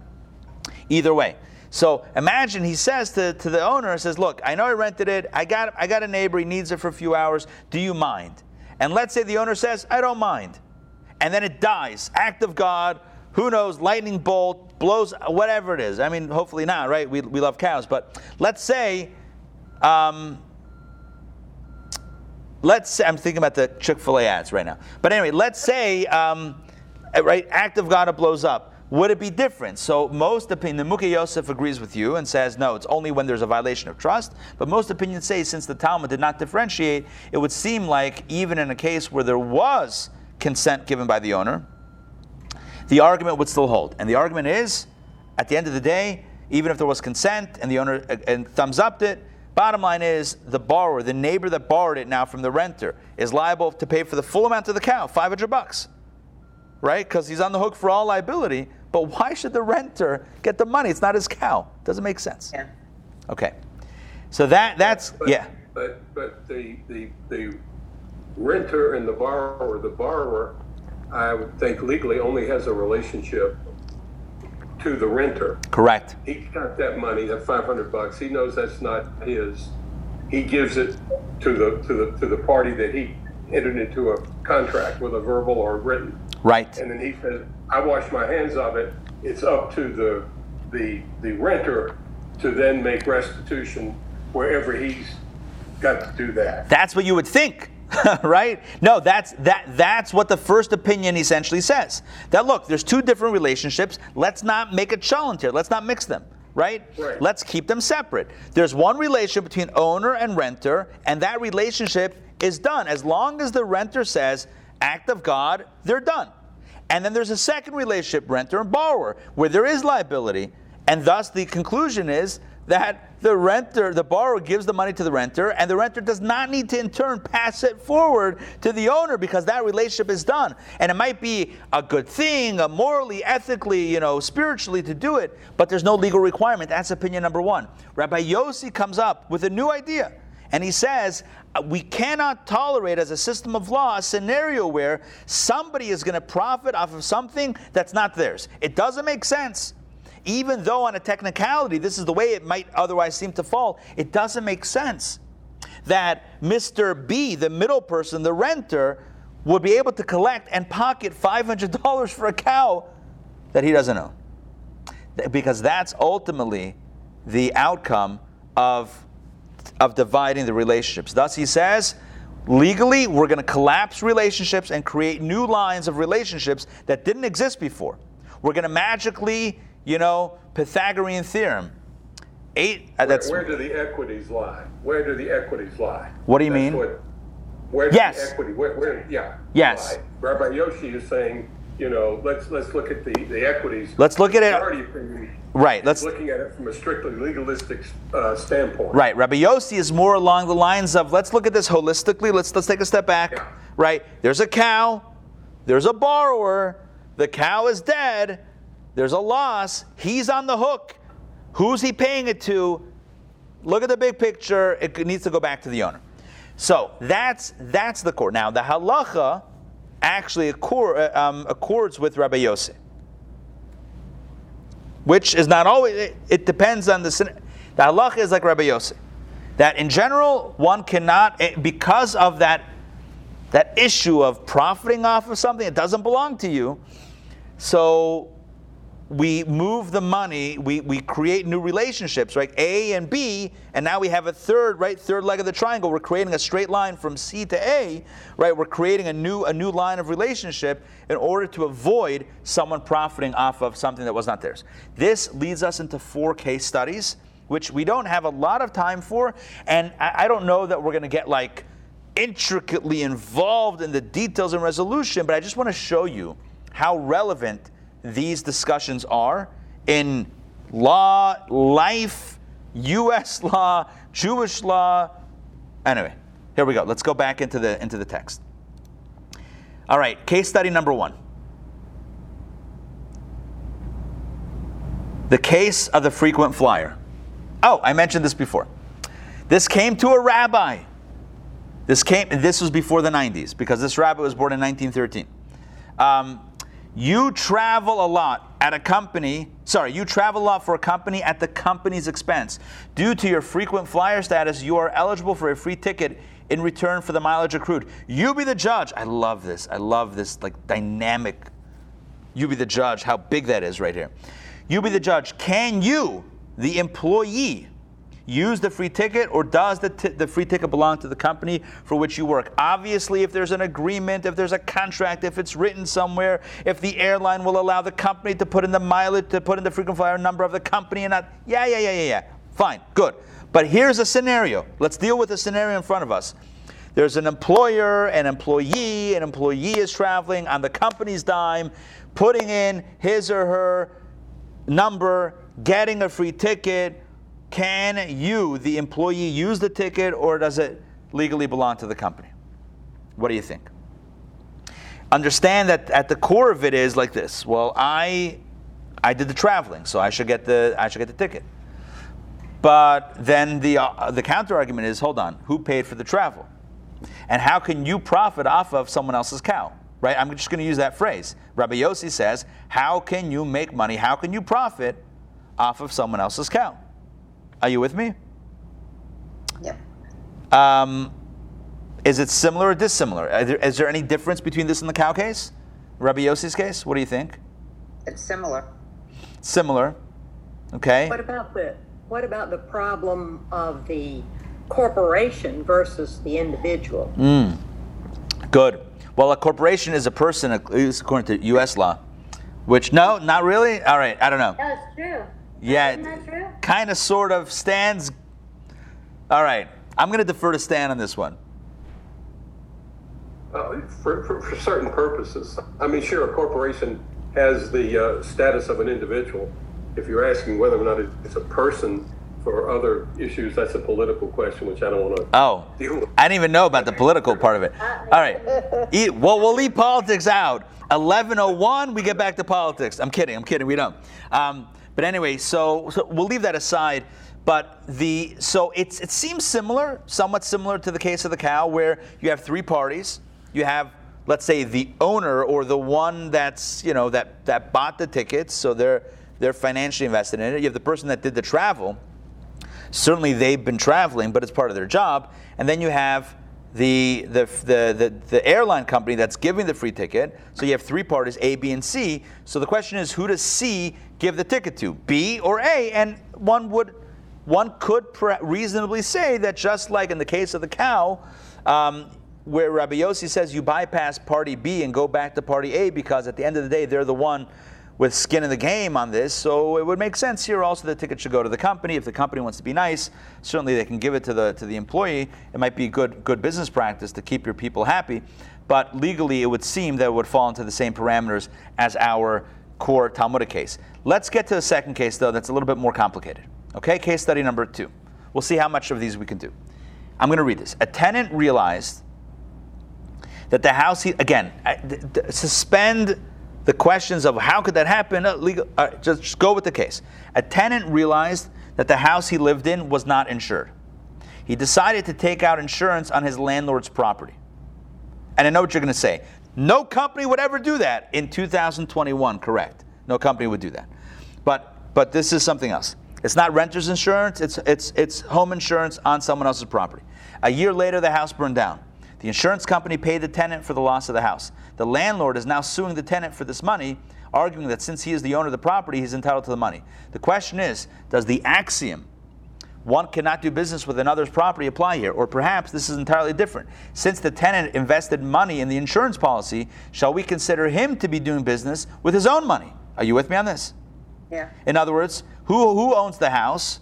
Either way. So imagine he says to, to the owner, says, Look, I know I rented it. I got, I got a neighbor. He needs it for a few hours. Do you mind? And let's say the owner says, I don't mind. And then it dies. Act of God. Who knows? Lightning bolt blows, whatever it is. I mean, hopefully not, right? We, we love cows. But let's say, um, let's say, I'm thinking about the Chick fil A ads right now. But anyway, let's say, um, right, act of God, it blows up. Would it be different? So most opinion, the Muke Yosef agrees with you and says no, it's only when there's a violation of trust. But most opinions say since the Talmud did not differentiate, it would seem like even in a case where there was consent given by the owner, the argument would still hold. And the argument is, at the end of the day, even if there was consent and the owner uh, and thumbs upped it, bottom line is the borrower, the neighbor that borrowed it now from the renter, is liable to pay for the full amount of the cow, 500 bucks. Right? Because he's on the hook for all liability. But why should the renter get the money? It's not his cow. Doesn't make sense. Yeah. Okay. So that that's But- yeah. But, but the, the, the renter and the borrower, the borrower, I would think legally only has a relationship to the renter. Correct. He got that money, that five hundred bucks, he knows that's not his. He gives it to the, to the, to the party that he entered into a contract with a verbal or written. Right. And then he says, I wash my hands of it. It's up to the, the, the renter to then make restitution wherever he's got to do that. That's what you would think, right? No, that's that that's what the first opinion essentially says. That look, there's two different relationships. Let's not make a challenge here. Let's not mix them. right? Right. Let's keep them separate. There's one relationship between owner and renter, and that relationship is done. As long as the renter says, act of God, they're done. And then there's a second relationship, renter and borrower, where there is liability. And thus the conclusion is that the renter, the borrower gives the money to the renter, and the renter does not need to in turn pass it forward to the owner because that relationship is done. And it might be a good thing, a morally, ethically, you know, spiritually to do it, but there's no legal requirement. That's opinion number one. Rabbi Yossi comes up with a new idea. And he says, uh, we cannot tolerate as a system of law a scenario where somebody is going to profit off of something that's not theirs. It doesn't make sense. Even though, on a technicality, this is the way it might otherwise seem to fall, it doesn't make sense that Mr. B, the middle person, the renter, would be able to collect and pocket $500 for a cow that he doesn't own. Because that's ultimately the outcome of of dividing the relationships. Thus, he says, legally, we're going to collapse relationships and create new lines of relationships that didn't exist before. We're going to magically, you know, Pythagorean theorem. Eight. Uh, that's where do the equities lie? Where do the equities lie? What do you That's mean? what- where Yes. the equity? Where, where, yeah. Yes. lie? Rabbi Yossi is saying, you know, let's let's look at the, the equities. Let's look at it- opinion right. Let's looking at it from a strictly legalistic uh, standpoint. Right. Rabbi Yossi is more along the lines of let's look at this holistically. Let's let's take a step back. Yeah. Right. There's a cow. There's a borrower. The cow is dead. There's a loss. He's on the hook. Who's he paying it to? Look at the big picture. It needs to go back to the owner. So that's that's the core. Now the halacha actually accord, uh, um, accords with Rabbi Yossi which is not always, it, it depends on the, the halacha is like Rabbi Yossi. That in general, one cannot, eh, because of that, that issue of profiting off of something that doesn't belong to you, so we move the money, we, we create new relationships, right? A and B, and now we have a third, right? Third leg of the triangle. We're creating a straight line from C to A, right? We're creating a new a new line of relationship in order to avoid someone profiting off of something that was not theirs. This leads us into four case studies, which we don't have a lot of time for, and I, I don't know that we're gonna get like intricately involved in the details and resolution, but I just want to show you how relevant these discussions are in law, life, U.S. law, Jewish law. Anyway, here we go. Let's go back into the into the text. All right, case study number one. The case of the frequent flyer. Oh, I mentioned this before. This came to a rabbi. This came. This was before the 90s because this rabbi was born in 1913. Um, you travel a lot at a company. Sorry, you travel a lot for a company at the company's expense. Due to your frequent flyer status, you are eligible for a free ticket in return for the mileage accrued. You be the judge. I love this. I love this like dynamic. You be the judge. How big that is right here. You be the judge. Can you, the employee, use the free ticket or does the, t- the free ticket belong to the company for which you work? Obviously, if there's an agreement, if there's a contract, if it's written somewhere, if the airline will allow the company to put in the mileage, to put in the frequent flyer number of the company and not, yeah, yeah, yeah, yeah, yeah. Fine, good. But here's a scenario. Let's deal with the scenario in front of us. There's an employer, an employee, an employee is traveling on the company's dime, putting in his or her number, getting a free ticket. Can you, the employee, use the ticket or does it legally belong to the company? What do you think? Understand that at the core of it is like this. Well, I I did the traveling, so I should get the I should get the ticket. But then the uh, the counter argument is, hold on, who paid for the travel? And how can you profit off of someone else's cow? Right? I'm just going to use that phrase. Rabbi Yossi says, how can you make money? How can you profit off of someone else's cow? Are you with me? Yep. Um, is it similar or dissimilar? Is there, is there any difference between this and the cow case? Rabbi Yossi's case? What do you think? It's similar. Similar. Okay. What about the, what about the problem of the corporation versus the individual? Good. Well, a corporation is a person, at least according to U.S. law. Which no, not really. All right, I don't know. That's true. Yeah, Isn't that true? kind of sort of stands. All right, I'm going to defer to Stan on this one. Uh, for, for, for certain purposes. I mean, sure, a corporation has the uh, status of an individual. If you're asking whether or not it's a person for other issues, that's a political question, which I don't want to Oh, deal with. I didn't even know about the political part of it. All right. E- Well, we'll leave politics out. 1101, we get back to politics. I'm kidding. I'm kidding. We don't. Um, but anyway, so, so we'll leave that aside. But the so it's it seems similar, somewhat similar to the case of the cow, where you have three parties. You have, let's say, the owner or the one that's you know that that bought the tickets, so they're they're financially invested in it. You have the person that did the travel certainly they've been traveling, but it's part of their job. And then you have the, the, the, the, the airline company that's giving the free ticket. So you have three parties, A, B, and C. So the question is, who does C give the ticket to, B or A? And one would, one could reasonably say that just like in the case of the cow, um, where Rabbi Yossi says you bypass party B and go back to party A because at the end of the day they're the one with skin in the game on this. So it would make sense here also the ticket should go to the company. If the company wants to be nice, certainly they can give it to the to the employee. It might be good good business practice to keep your people happy. But legally, it would seem that it would fall into the same parameters as our core Talmudic case. Let's get to the second case, though, that's a little bit more complicated. Okay, case study number two. We'll see how much of these we can do. I'm going to read this. A tenant realized that the house, he, again, uh, th- th- suspend the questions of how could that happen. Uh, legal, uh, just, just go with the case. A tenant realized that the house he lived in was not insured. He decided to take out insurance on his landlord's property. And I know what you're going to say. No company would ever do that in 2021, correct? No company would do that. But but this is something else. It's not renter's insurance, it's it's it's home insurance on someone else's property. A year later the house burned down. The insurance company paid the tenant for the loss of the house. The landlord is now suing the tenant for this money, arguing that since he is the owner of the property, he's entitled to the money. The question is, does the axiom one cannot do business with another's property apply here? Or perhaps this is entirely different. Since the tenant invested money in the insurance policy, shall we consider him to be doing business with his own money? Are you with me on this? Yeah. In other words, who, who owns the house?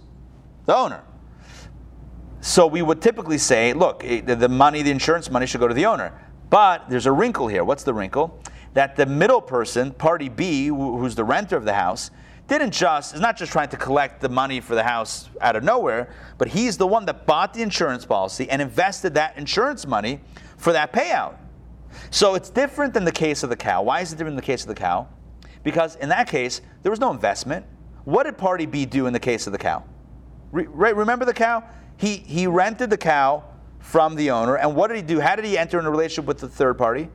The owner. So we would typically say, look, eh, the the money, the insurance money should go to the owner. But there's a wrinkle here. What's the wrinkle? That the middle person, party B, who's the renter of the house, didn't just, is not just trying to collect the money for the house out of nowhere, but he's the one that bought the insurance policy and invested that insurance money for that payout. So it's different than the case of the cow. Why is it different than the case of the cow? Because in that case, there was no investment. What did party B do in the case of the cow? Re- remember the cow? He, he rented the cow from the owner, and what did he do? How did he enter in a relationship with the third party?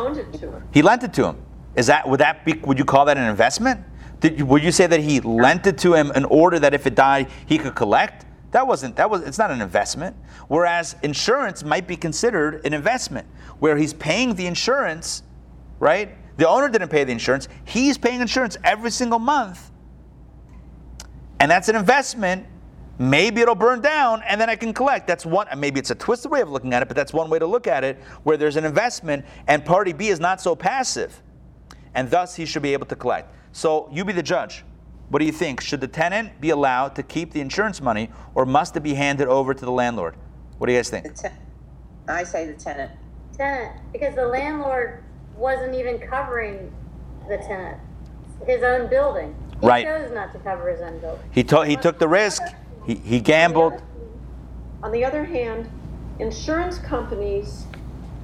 Owned it to him. He lent it to him. Is that would that be? Would you call that an investment? Did you, would you say that he lent it to him in order that if it died he could collect? That wasn't. That was. It's not an investment. Whereas insurance might be considered an investment, where he's paying the insurance, right? The owner didn't pay the insurance. He's paying insurance every single month, and that's an investment. Maybe it'll burn down and then I can collect. That's one, maybe it's a twisted way of looking at it, but that's one way to look at it where there's an investment and party B is not so passive. And thus he should be able to collect. So you be the judge. What do you think? Should the tenant be allowed to keep the insurance money or must it be handed over to the landlord? What do you guys think? The ten- I say the tenant. tenant because the landlord wasn't even covering the tenant, his own building. He Right. chose not to cover his own building. He, to, he took the risk, he, he gambled. On the other hand, insurance companies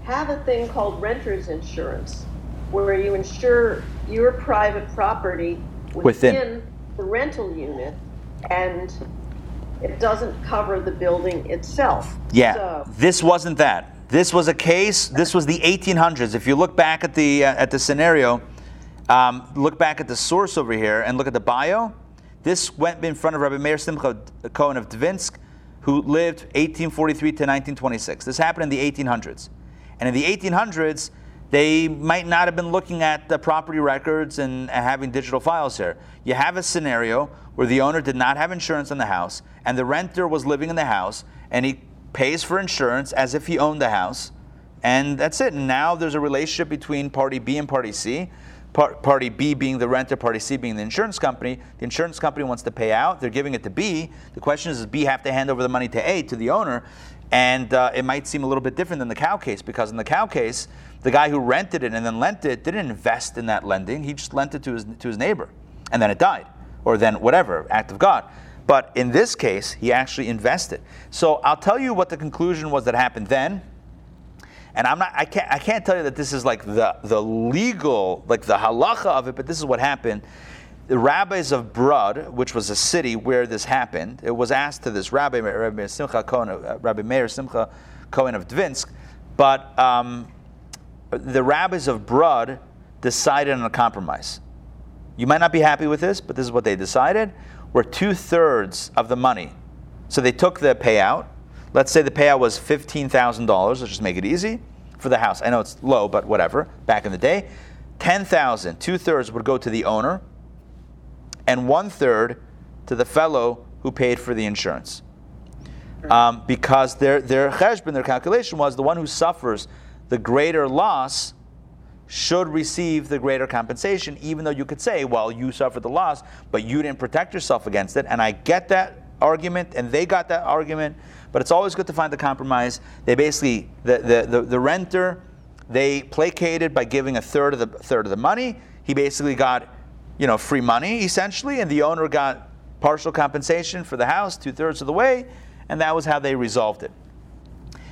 have a thing called renter's insurance, where you insure your private property Within. within the rental unit, and it doesn't cover the building itself. Yeah, So, this wasn't that. This was a case. This was the 1800s. If you look back at the uh, at the scenario, um, look back at the source over here and look at the bio. This went in front of Rabbi Meir Simcha Cohen of Dvinsk, who lived 1843 to 1926. This happened in the 1800s, and in the 1800s, they might not have been looking at the property records and, having digital files here. You have a scenario where the owner did not have insurance on the house, and the renter was living in the house, and he pays for insurance as if he owned the house, and that's it. Now there's a relationship between party B and party C. par- party B being the renter, party C being the insurance company. The insurance company wants to pay out. They're giving it to B. The question is, does B have to hand over the money to A, to the owner? And uh, it might seem a little bit different than the cow case because in the cow case, the guy who rented it and then lent it didn't invest in that lending. He just lent it to his, to his neighbor and then it died. Or then whatever, act of God. But in this case, he actually invested. So I'll tell you what the conclusion was that happened then and I'm not I can't I can't tell you that this is like the the legal like the halacha of it, but this is what happened. The rabbis of Brud, which was a city where this happened, it was asked to this rabbi, Rabbi Simcha Cohen, uh, Rabbi Meir Simcha Cohen of Dvinsk, but um, the rabbis of Brud decided on a compromise. You might not be happy with this, but this is what they decided: were two thirds of the money. So they took the payout, Let's say the payout was $15,000. Let's just make it easy for the house. I know it's low, but whatever. Back in the day, 10,000, two thirds would go to the owner, and one third to the fellow who paid for the insurance. Um, because their their cheshbon, their calculation was the one who suffers the greater loss should receive the greater compensation, even though you could say, well, you suffered the loss, but you didn't protect yourself against it. And I get that argument, and they got that argument. But it's always good to find the compromise. They basically, the, the, the, the renter, they placated by giving a third of the third of the money. He basically got, you know, free money essentially, and the owner got partial compensation for the house, two thirds of the way, and that was how they resolved it.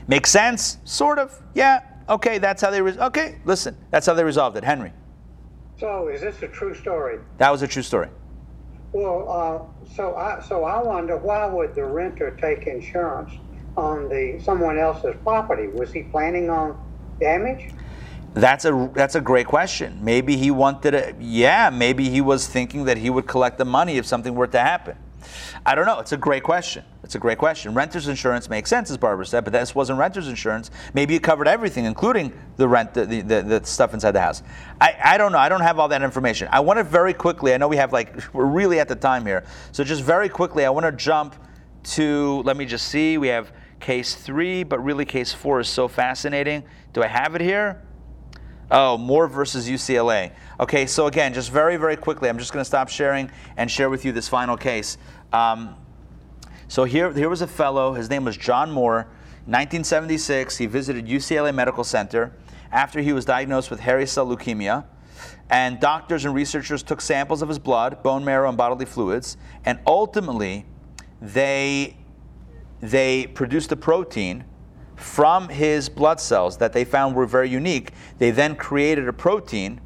Makes sense? Sort of. Yeah. Okay. That's how they. Re- okay. Listen. That's how they resolved it. Henry. So, is this a true story? That was a true story. Well, uh, so I so I wonder why would the renter take insurance on the someone else's property? Was he planning on damage? That's a that's a great question. Maybe he wanted it. Yeah, maybe he was thinking that he would collect the money if something were to happen. I don't know. It's a great question. It's a great question. Renter's insurance makes sense, as Barbara said, but this wasn't renter's insurance. Maybe it covered everything, including the rent, the, the, the stuff inside the house. I, I don't know. I don't have all that information. I want to very quickly, I know we have like, we're really at the time here. So just very quickly, I want to jump to, let me just see. We have case three, but really case four is so fascinating. Do I have it here? Oh, Moore versus UCLA. Okay, so again, just very, very quickly, I'm just going to stop sharing and share with you this final case. Um, so here, here was a fellow, his name was John Moore. 1976, he visited UCLA Medical Center after he was diagnosed with hairy cell leukemia. And doctors and researchers took samples of his blood, bone marrow, and bodily fluids. And ultimately, they, they produced a protein from his blood cells that they found were very unique. They then created a protein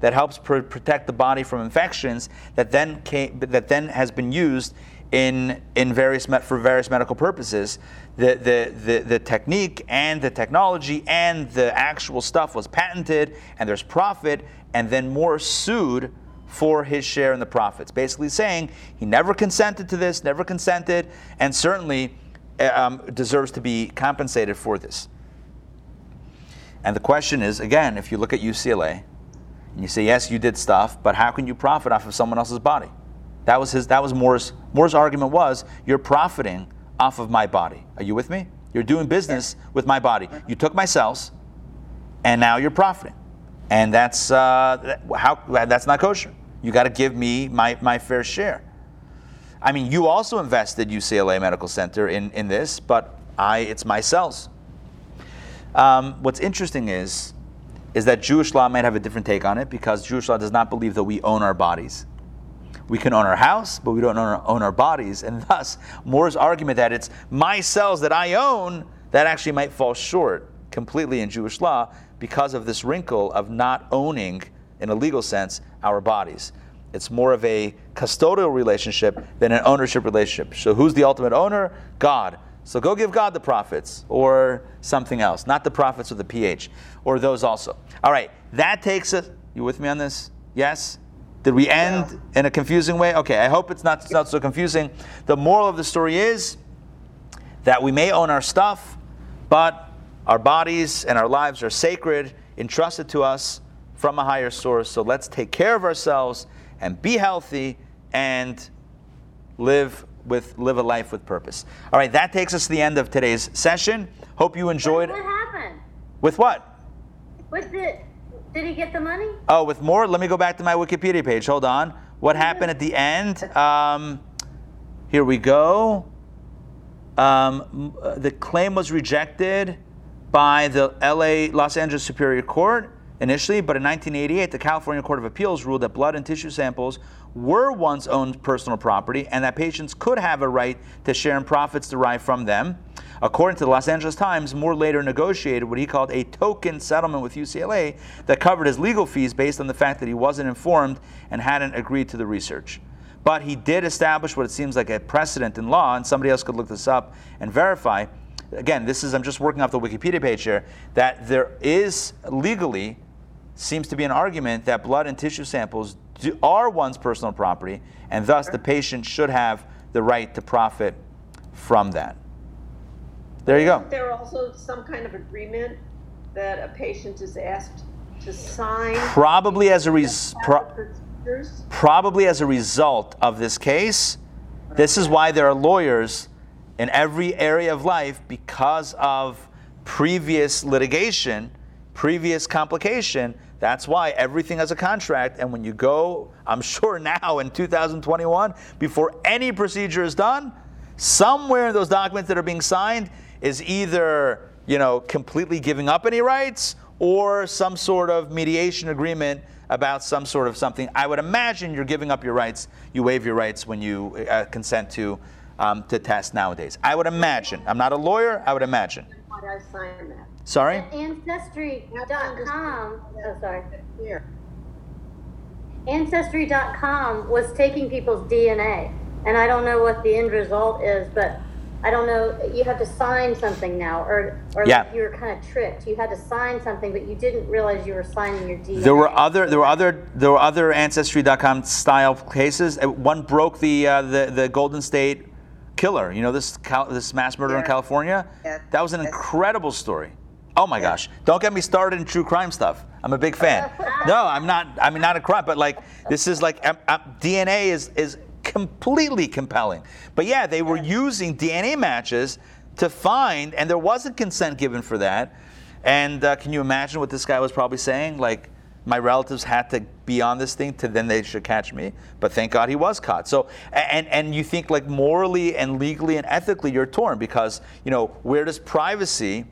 that helps pr- protect the body from infections that then came, that then has been used in in various met, for various medical purposes. The, the, the, the technique and the technology and the actual stuff was patented and there's profit and then Moore sued for his share in the profits basically saying he never consented to this never consented and certainly um, deserves to be compensated for this and the question is again if you look at ucla and you say, yes, you did stuff, but how can you profit off of someone else's body? That was his. That was Moore's. Moore's argument was, you're profiting off of my body. Are you with me? You're doing business with my body. You took my cells, and now you're profiting, and that's uh, how. That's not kosher. You got to give me my, my fair share. I mean, you also invested UCLA Medical Center in, in this, but I it's my cells. Um, what's interesting is is that Jewish law might have a different take on it because Jewish law does not believe that we own our bodies. We can own our house, but we don't own our, own our bodies. And thus, Moore's argument that it's my cells that I own, that actually might fall short completely in Jewish law because of this wrinkle of not owning, in a legal sense, our bodies. It's more of a custodial relationship than an ownership relationship. So, who's the ultimate owner? God. So go give God the profits or something else, not the profits with the PH, or those also. All right, that takes us. You with me on this? Yes? Did we end yeah. in a confusing way? Okay, I hope it's not, it's not so confusing. The moral of the story is that we may own our stuff, but our bodies and our lives are sacred, entrusted to us from a higher source. So let's take care of ourselves and be healthy and live with live a life with purpose. All right, that takes us to the end of today's session. Hope you enjoyed. What happened? With what? With the Did he get the money? Oh, with Moore, let me go back to my Wikipedia page. Hold on. What happened at the end? Um, here we go. Um, the claim was rejected by the LA Los Angeles Superior Court initially, but in 1988, the California Court of Appeals ruled that blood and tissue samples were one's own personal property and that patients could have a right to share in profits derived from them. According to the Los Angeles Times, Moore later negotiated what he called a token settlement with UCLA that covered his legal fees based on the fact that he wasn't informed and hadn't agreed to the research. But he did establish what it seems like a precedent in law, and somebody else could look this up and verify. Again, this is, I'm just working off the Wikipedia page here, that there is legally, seems to be an argument that blood and tissue samples do, are one's personal property, and thus the patient should have the right to profit from that. There you go. Isn't there also some kind of agreement that a patient is asked to sign? Probably as a res- pro- probably as a result of this case. This is why there are lawyers in every area of life because of previous litigation, previous complication. That's why everything has a contract. And when you go, I'm sure now in 2021, before any procedure is done, somewhere in those documents that are being signed is either you know completely giving up any rights or some sort of mediation agreement about some sort of something. I would imagine you're giving up your rights. You waive your rights when you uh, consent to um, to test nowadays. I would imagine. I'm not a lawyer. I would imagine. Why I sign that? Sorry. Ancestry.com. Oh, sorry. Here. Ancestry.com was taking people's DNA, and I don't know what the end result is, but I don't know. You have to sign something now, or or Yeah. like you were kind of tricked. You had to sign something, but you didn't realize you were signing your DNA. There were other there were other there were other ancestry.com style cases. Uh, One broke the uh, the the Golden State killer. You know this Cal- this mass murder in California. Yeah. That was an incredible story. Oh my gosh! Don't get me started in true crime stuff. I'm a big fan. no, I'm not. I mean, not a crime, but like this is like um, um, DNA is is completely compelling. But yeah, they were using DNA matches to find, and there wasn't consent given for that. And uh, can you imagine what this guy was probably saying? Like, my relatives had to be on this thing to then they should catch me. But thank God he was caught. So, and and you think like morally and legally and ethically you're torn because you know where does privacy,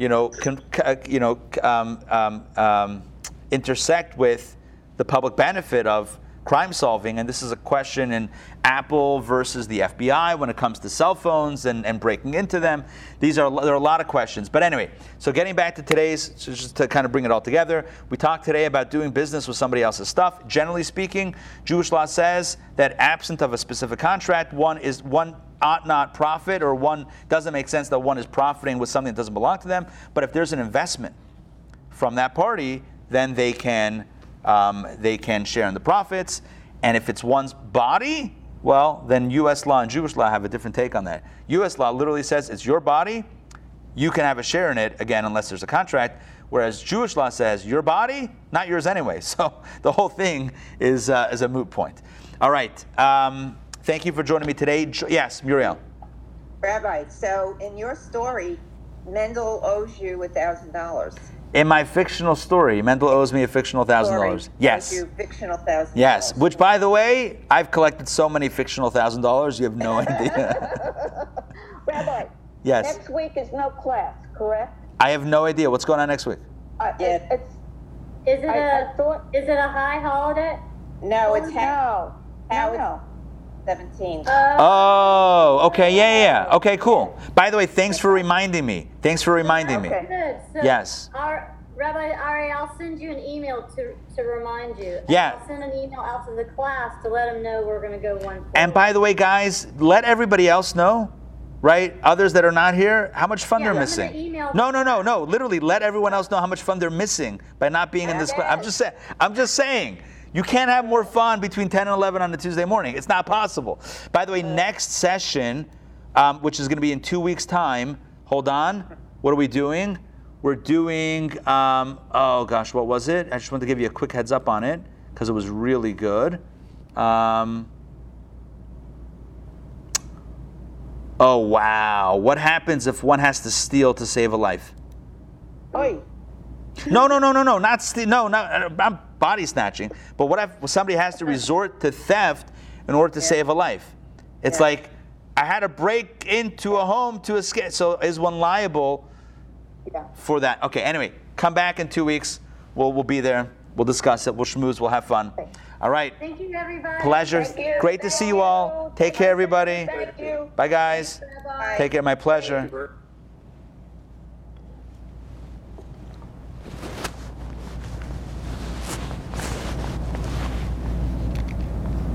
you know, con, you know, um, um, um, intersect with the public benefit of crime solving. And this is a question in Apple versus the FBI when it comes to cell phones and, and breaking into them. These are there are a lot of questions. But anyway, so getting back to today's, so just to kind of bring it all together, we talked today about doing business with somebody else's stuff. Generally speaking, Jewish law says that absent of a specific contract, one is one ought not profit or one doesn't make sense that one is profiting with something that doesn't belong to them. But if there's an investment from that party, then they can um, they can share in the profits. And if it's one's body, well, then U.S. law and Jewish law have a different take on that. U.S. law literally says it's your body, you can have a share in it again unless there's a contract. Whereas Jewish law says your body, not yours anyway. So the whole thing is uh, is a moot point. All right. Um, thank you for joining me today. Yes, Muriel. Rabbi, so in your story, Mendel owes you a thousand dollars. In my fictional story, Mendel owes me a fictional thousand dollars. Yes. You fictional thousand. Yes, which by the way, I've collected so many fictional thousand dollars, you have no idea. Rabbi, yes, next week is no class, correct? I have no idea what's going on next week. I- Yeah. It's, Is it I, a I thought, is it a high holiday? No, it's oh, how no, how no, it's no. seventeen. Uh, Oh, okay, yeah, yeah, yeah. Okay, cool. By the way, thanks for reminding me. Thanks for reminding me. Okay. Good. So Yes. Our, Rabbi Ari, I'll send you an email to, to remind you. And Yeah. I'll send an email out to the class to let them know we're going to go one. And by the way, guys, let everybody else know, right? Others that are not here, how much fun Yeah, they're I'm gonna missing. email- No, no, no, no. Literally, let everyone else know how much fun they're missing by not being in this class. I'm just saying. I'm just saying. You can't have more fun between 10 and 11 on a Tuesday morning. It's not possible. By the way, next session, um, which is going to be in two weeks' time. Hold on. What are we doing? We're doing. Um, oh gosh, what was it? I just wanted to give you a quick heads up on it because it was really good. Um, Oh wow! What happens if one has to steal to save a life? Oi, No, no, no, no, no, not st- no, not uh, I'm body snatching. But what if somebody has to resort to theft in order to save a life? It's Yeah. like I had to break into a home to escape. So is one liable Yeah. for that? Okay. Anyway, come back in two weeks. We'll we'll be there. We'll discuss it. We'll schmooze. We'll have fun. All right. Thank you, everybody. Pleasure. Thank you. Great to see you all. Take care, everybody. Thank you. Bye, guys. Bye. Take care. My pleasure. Thank you very-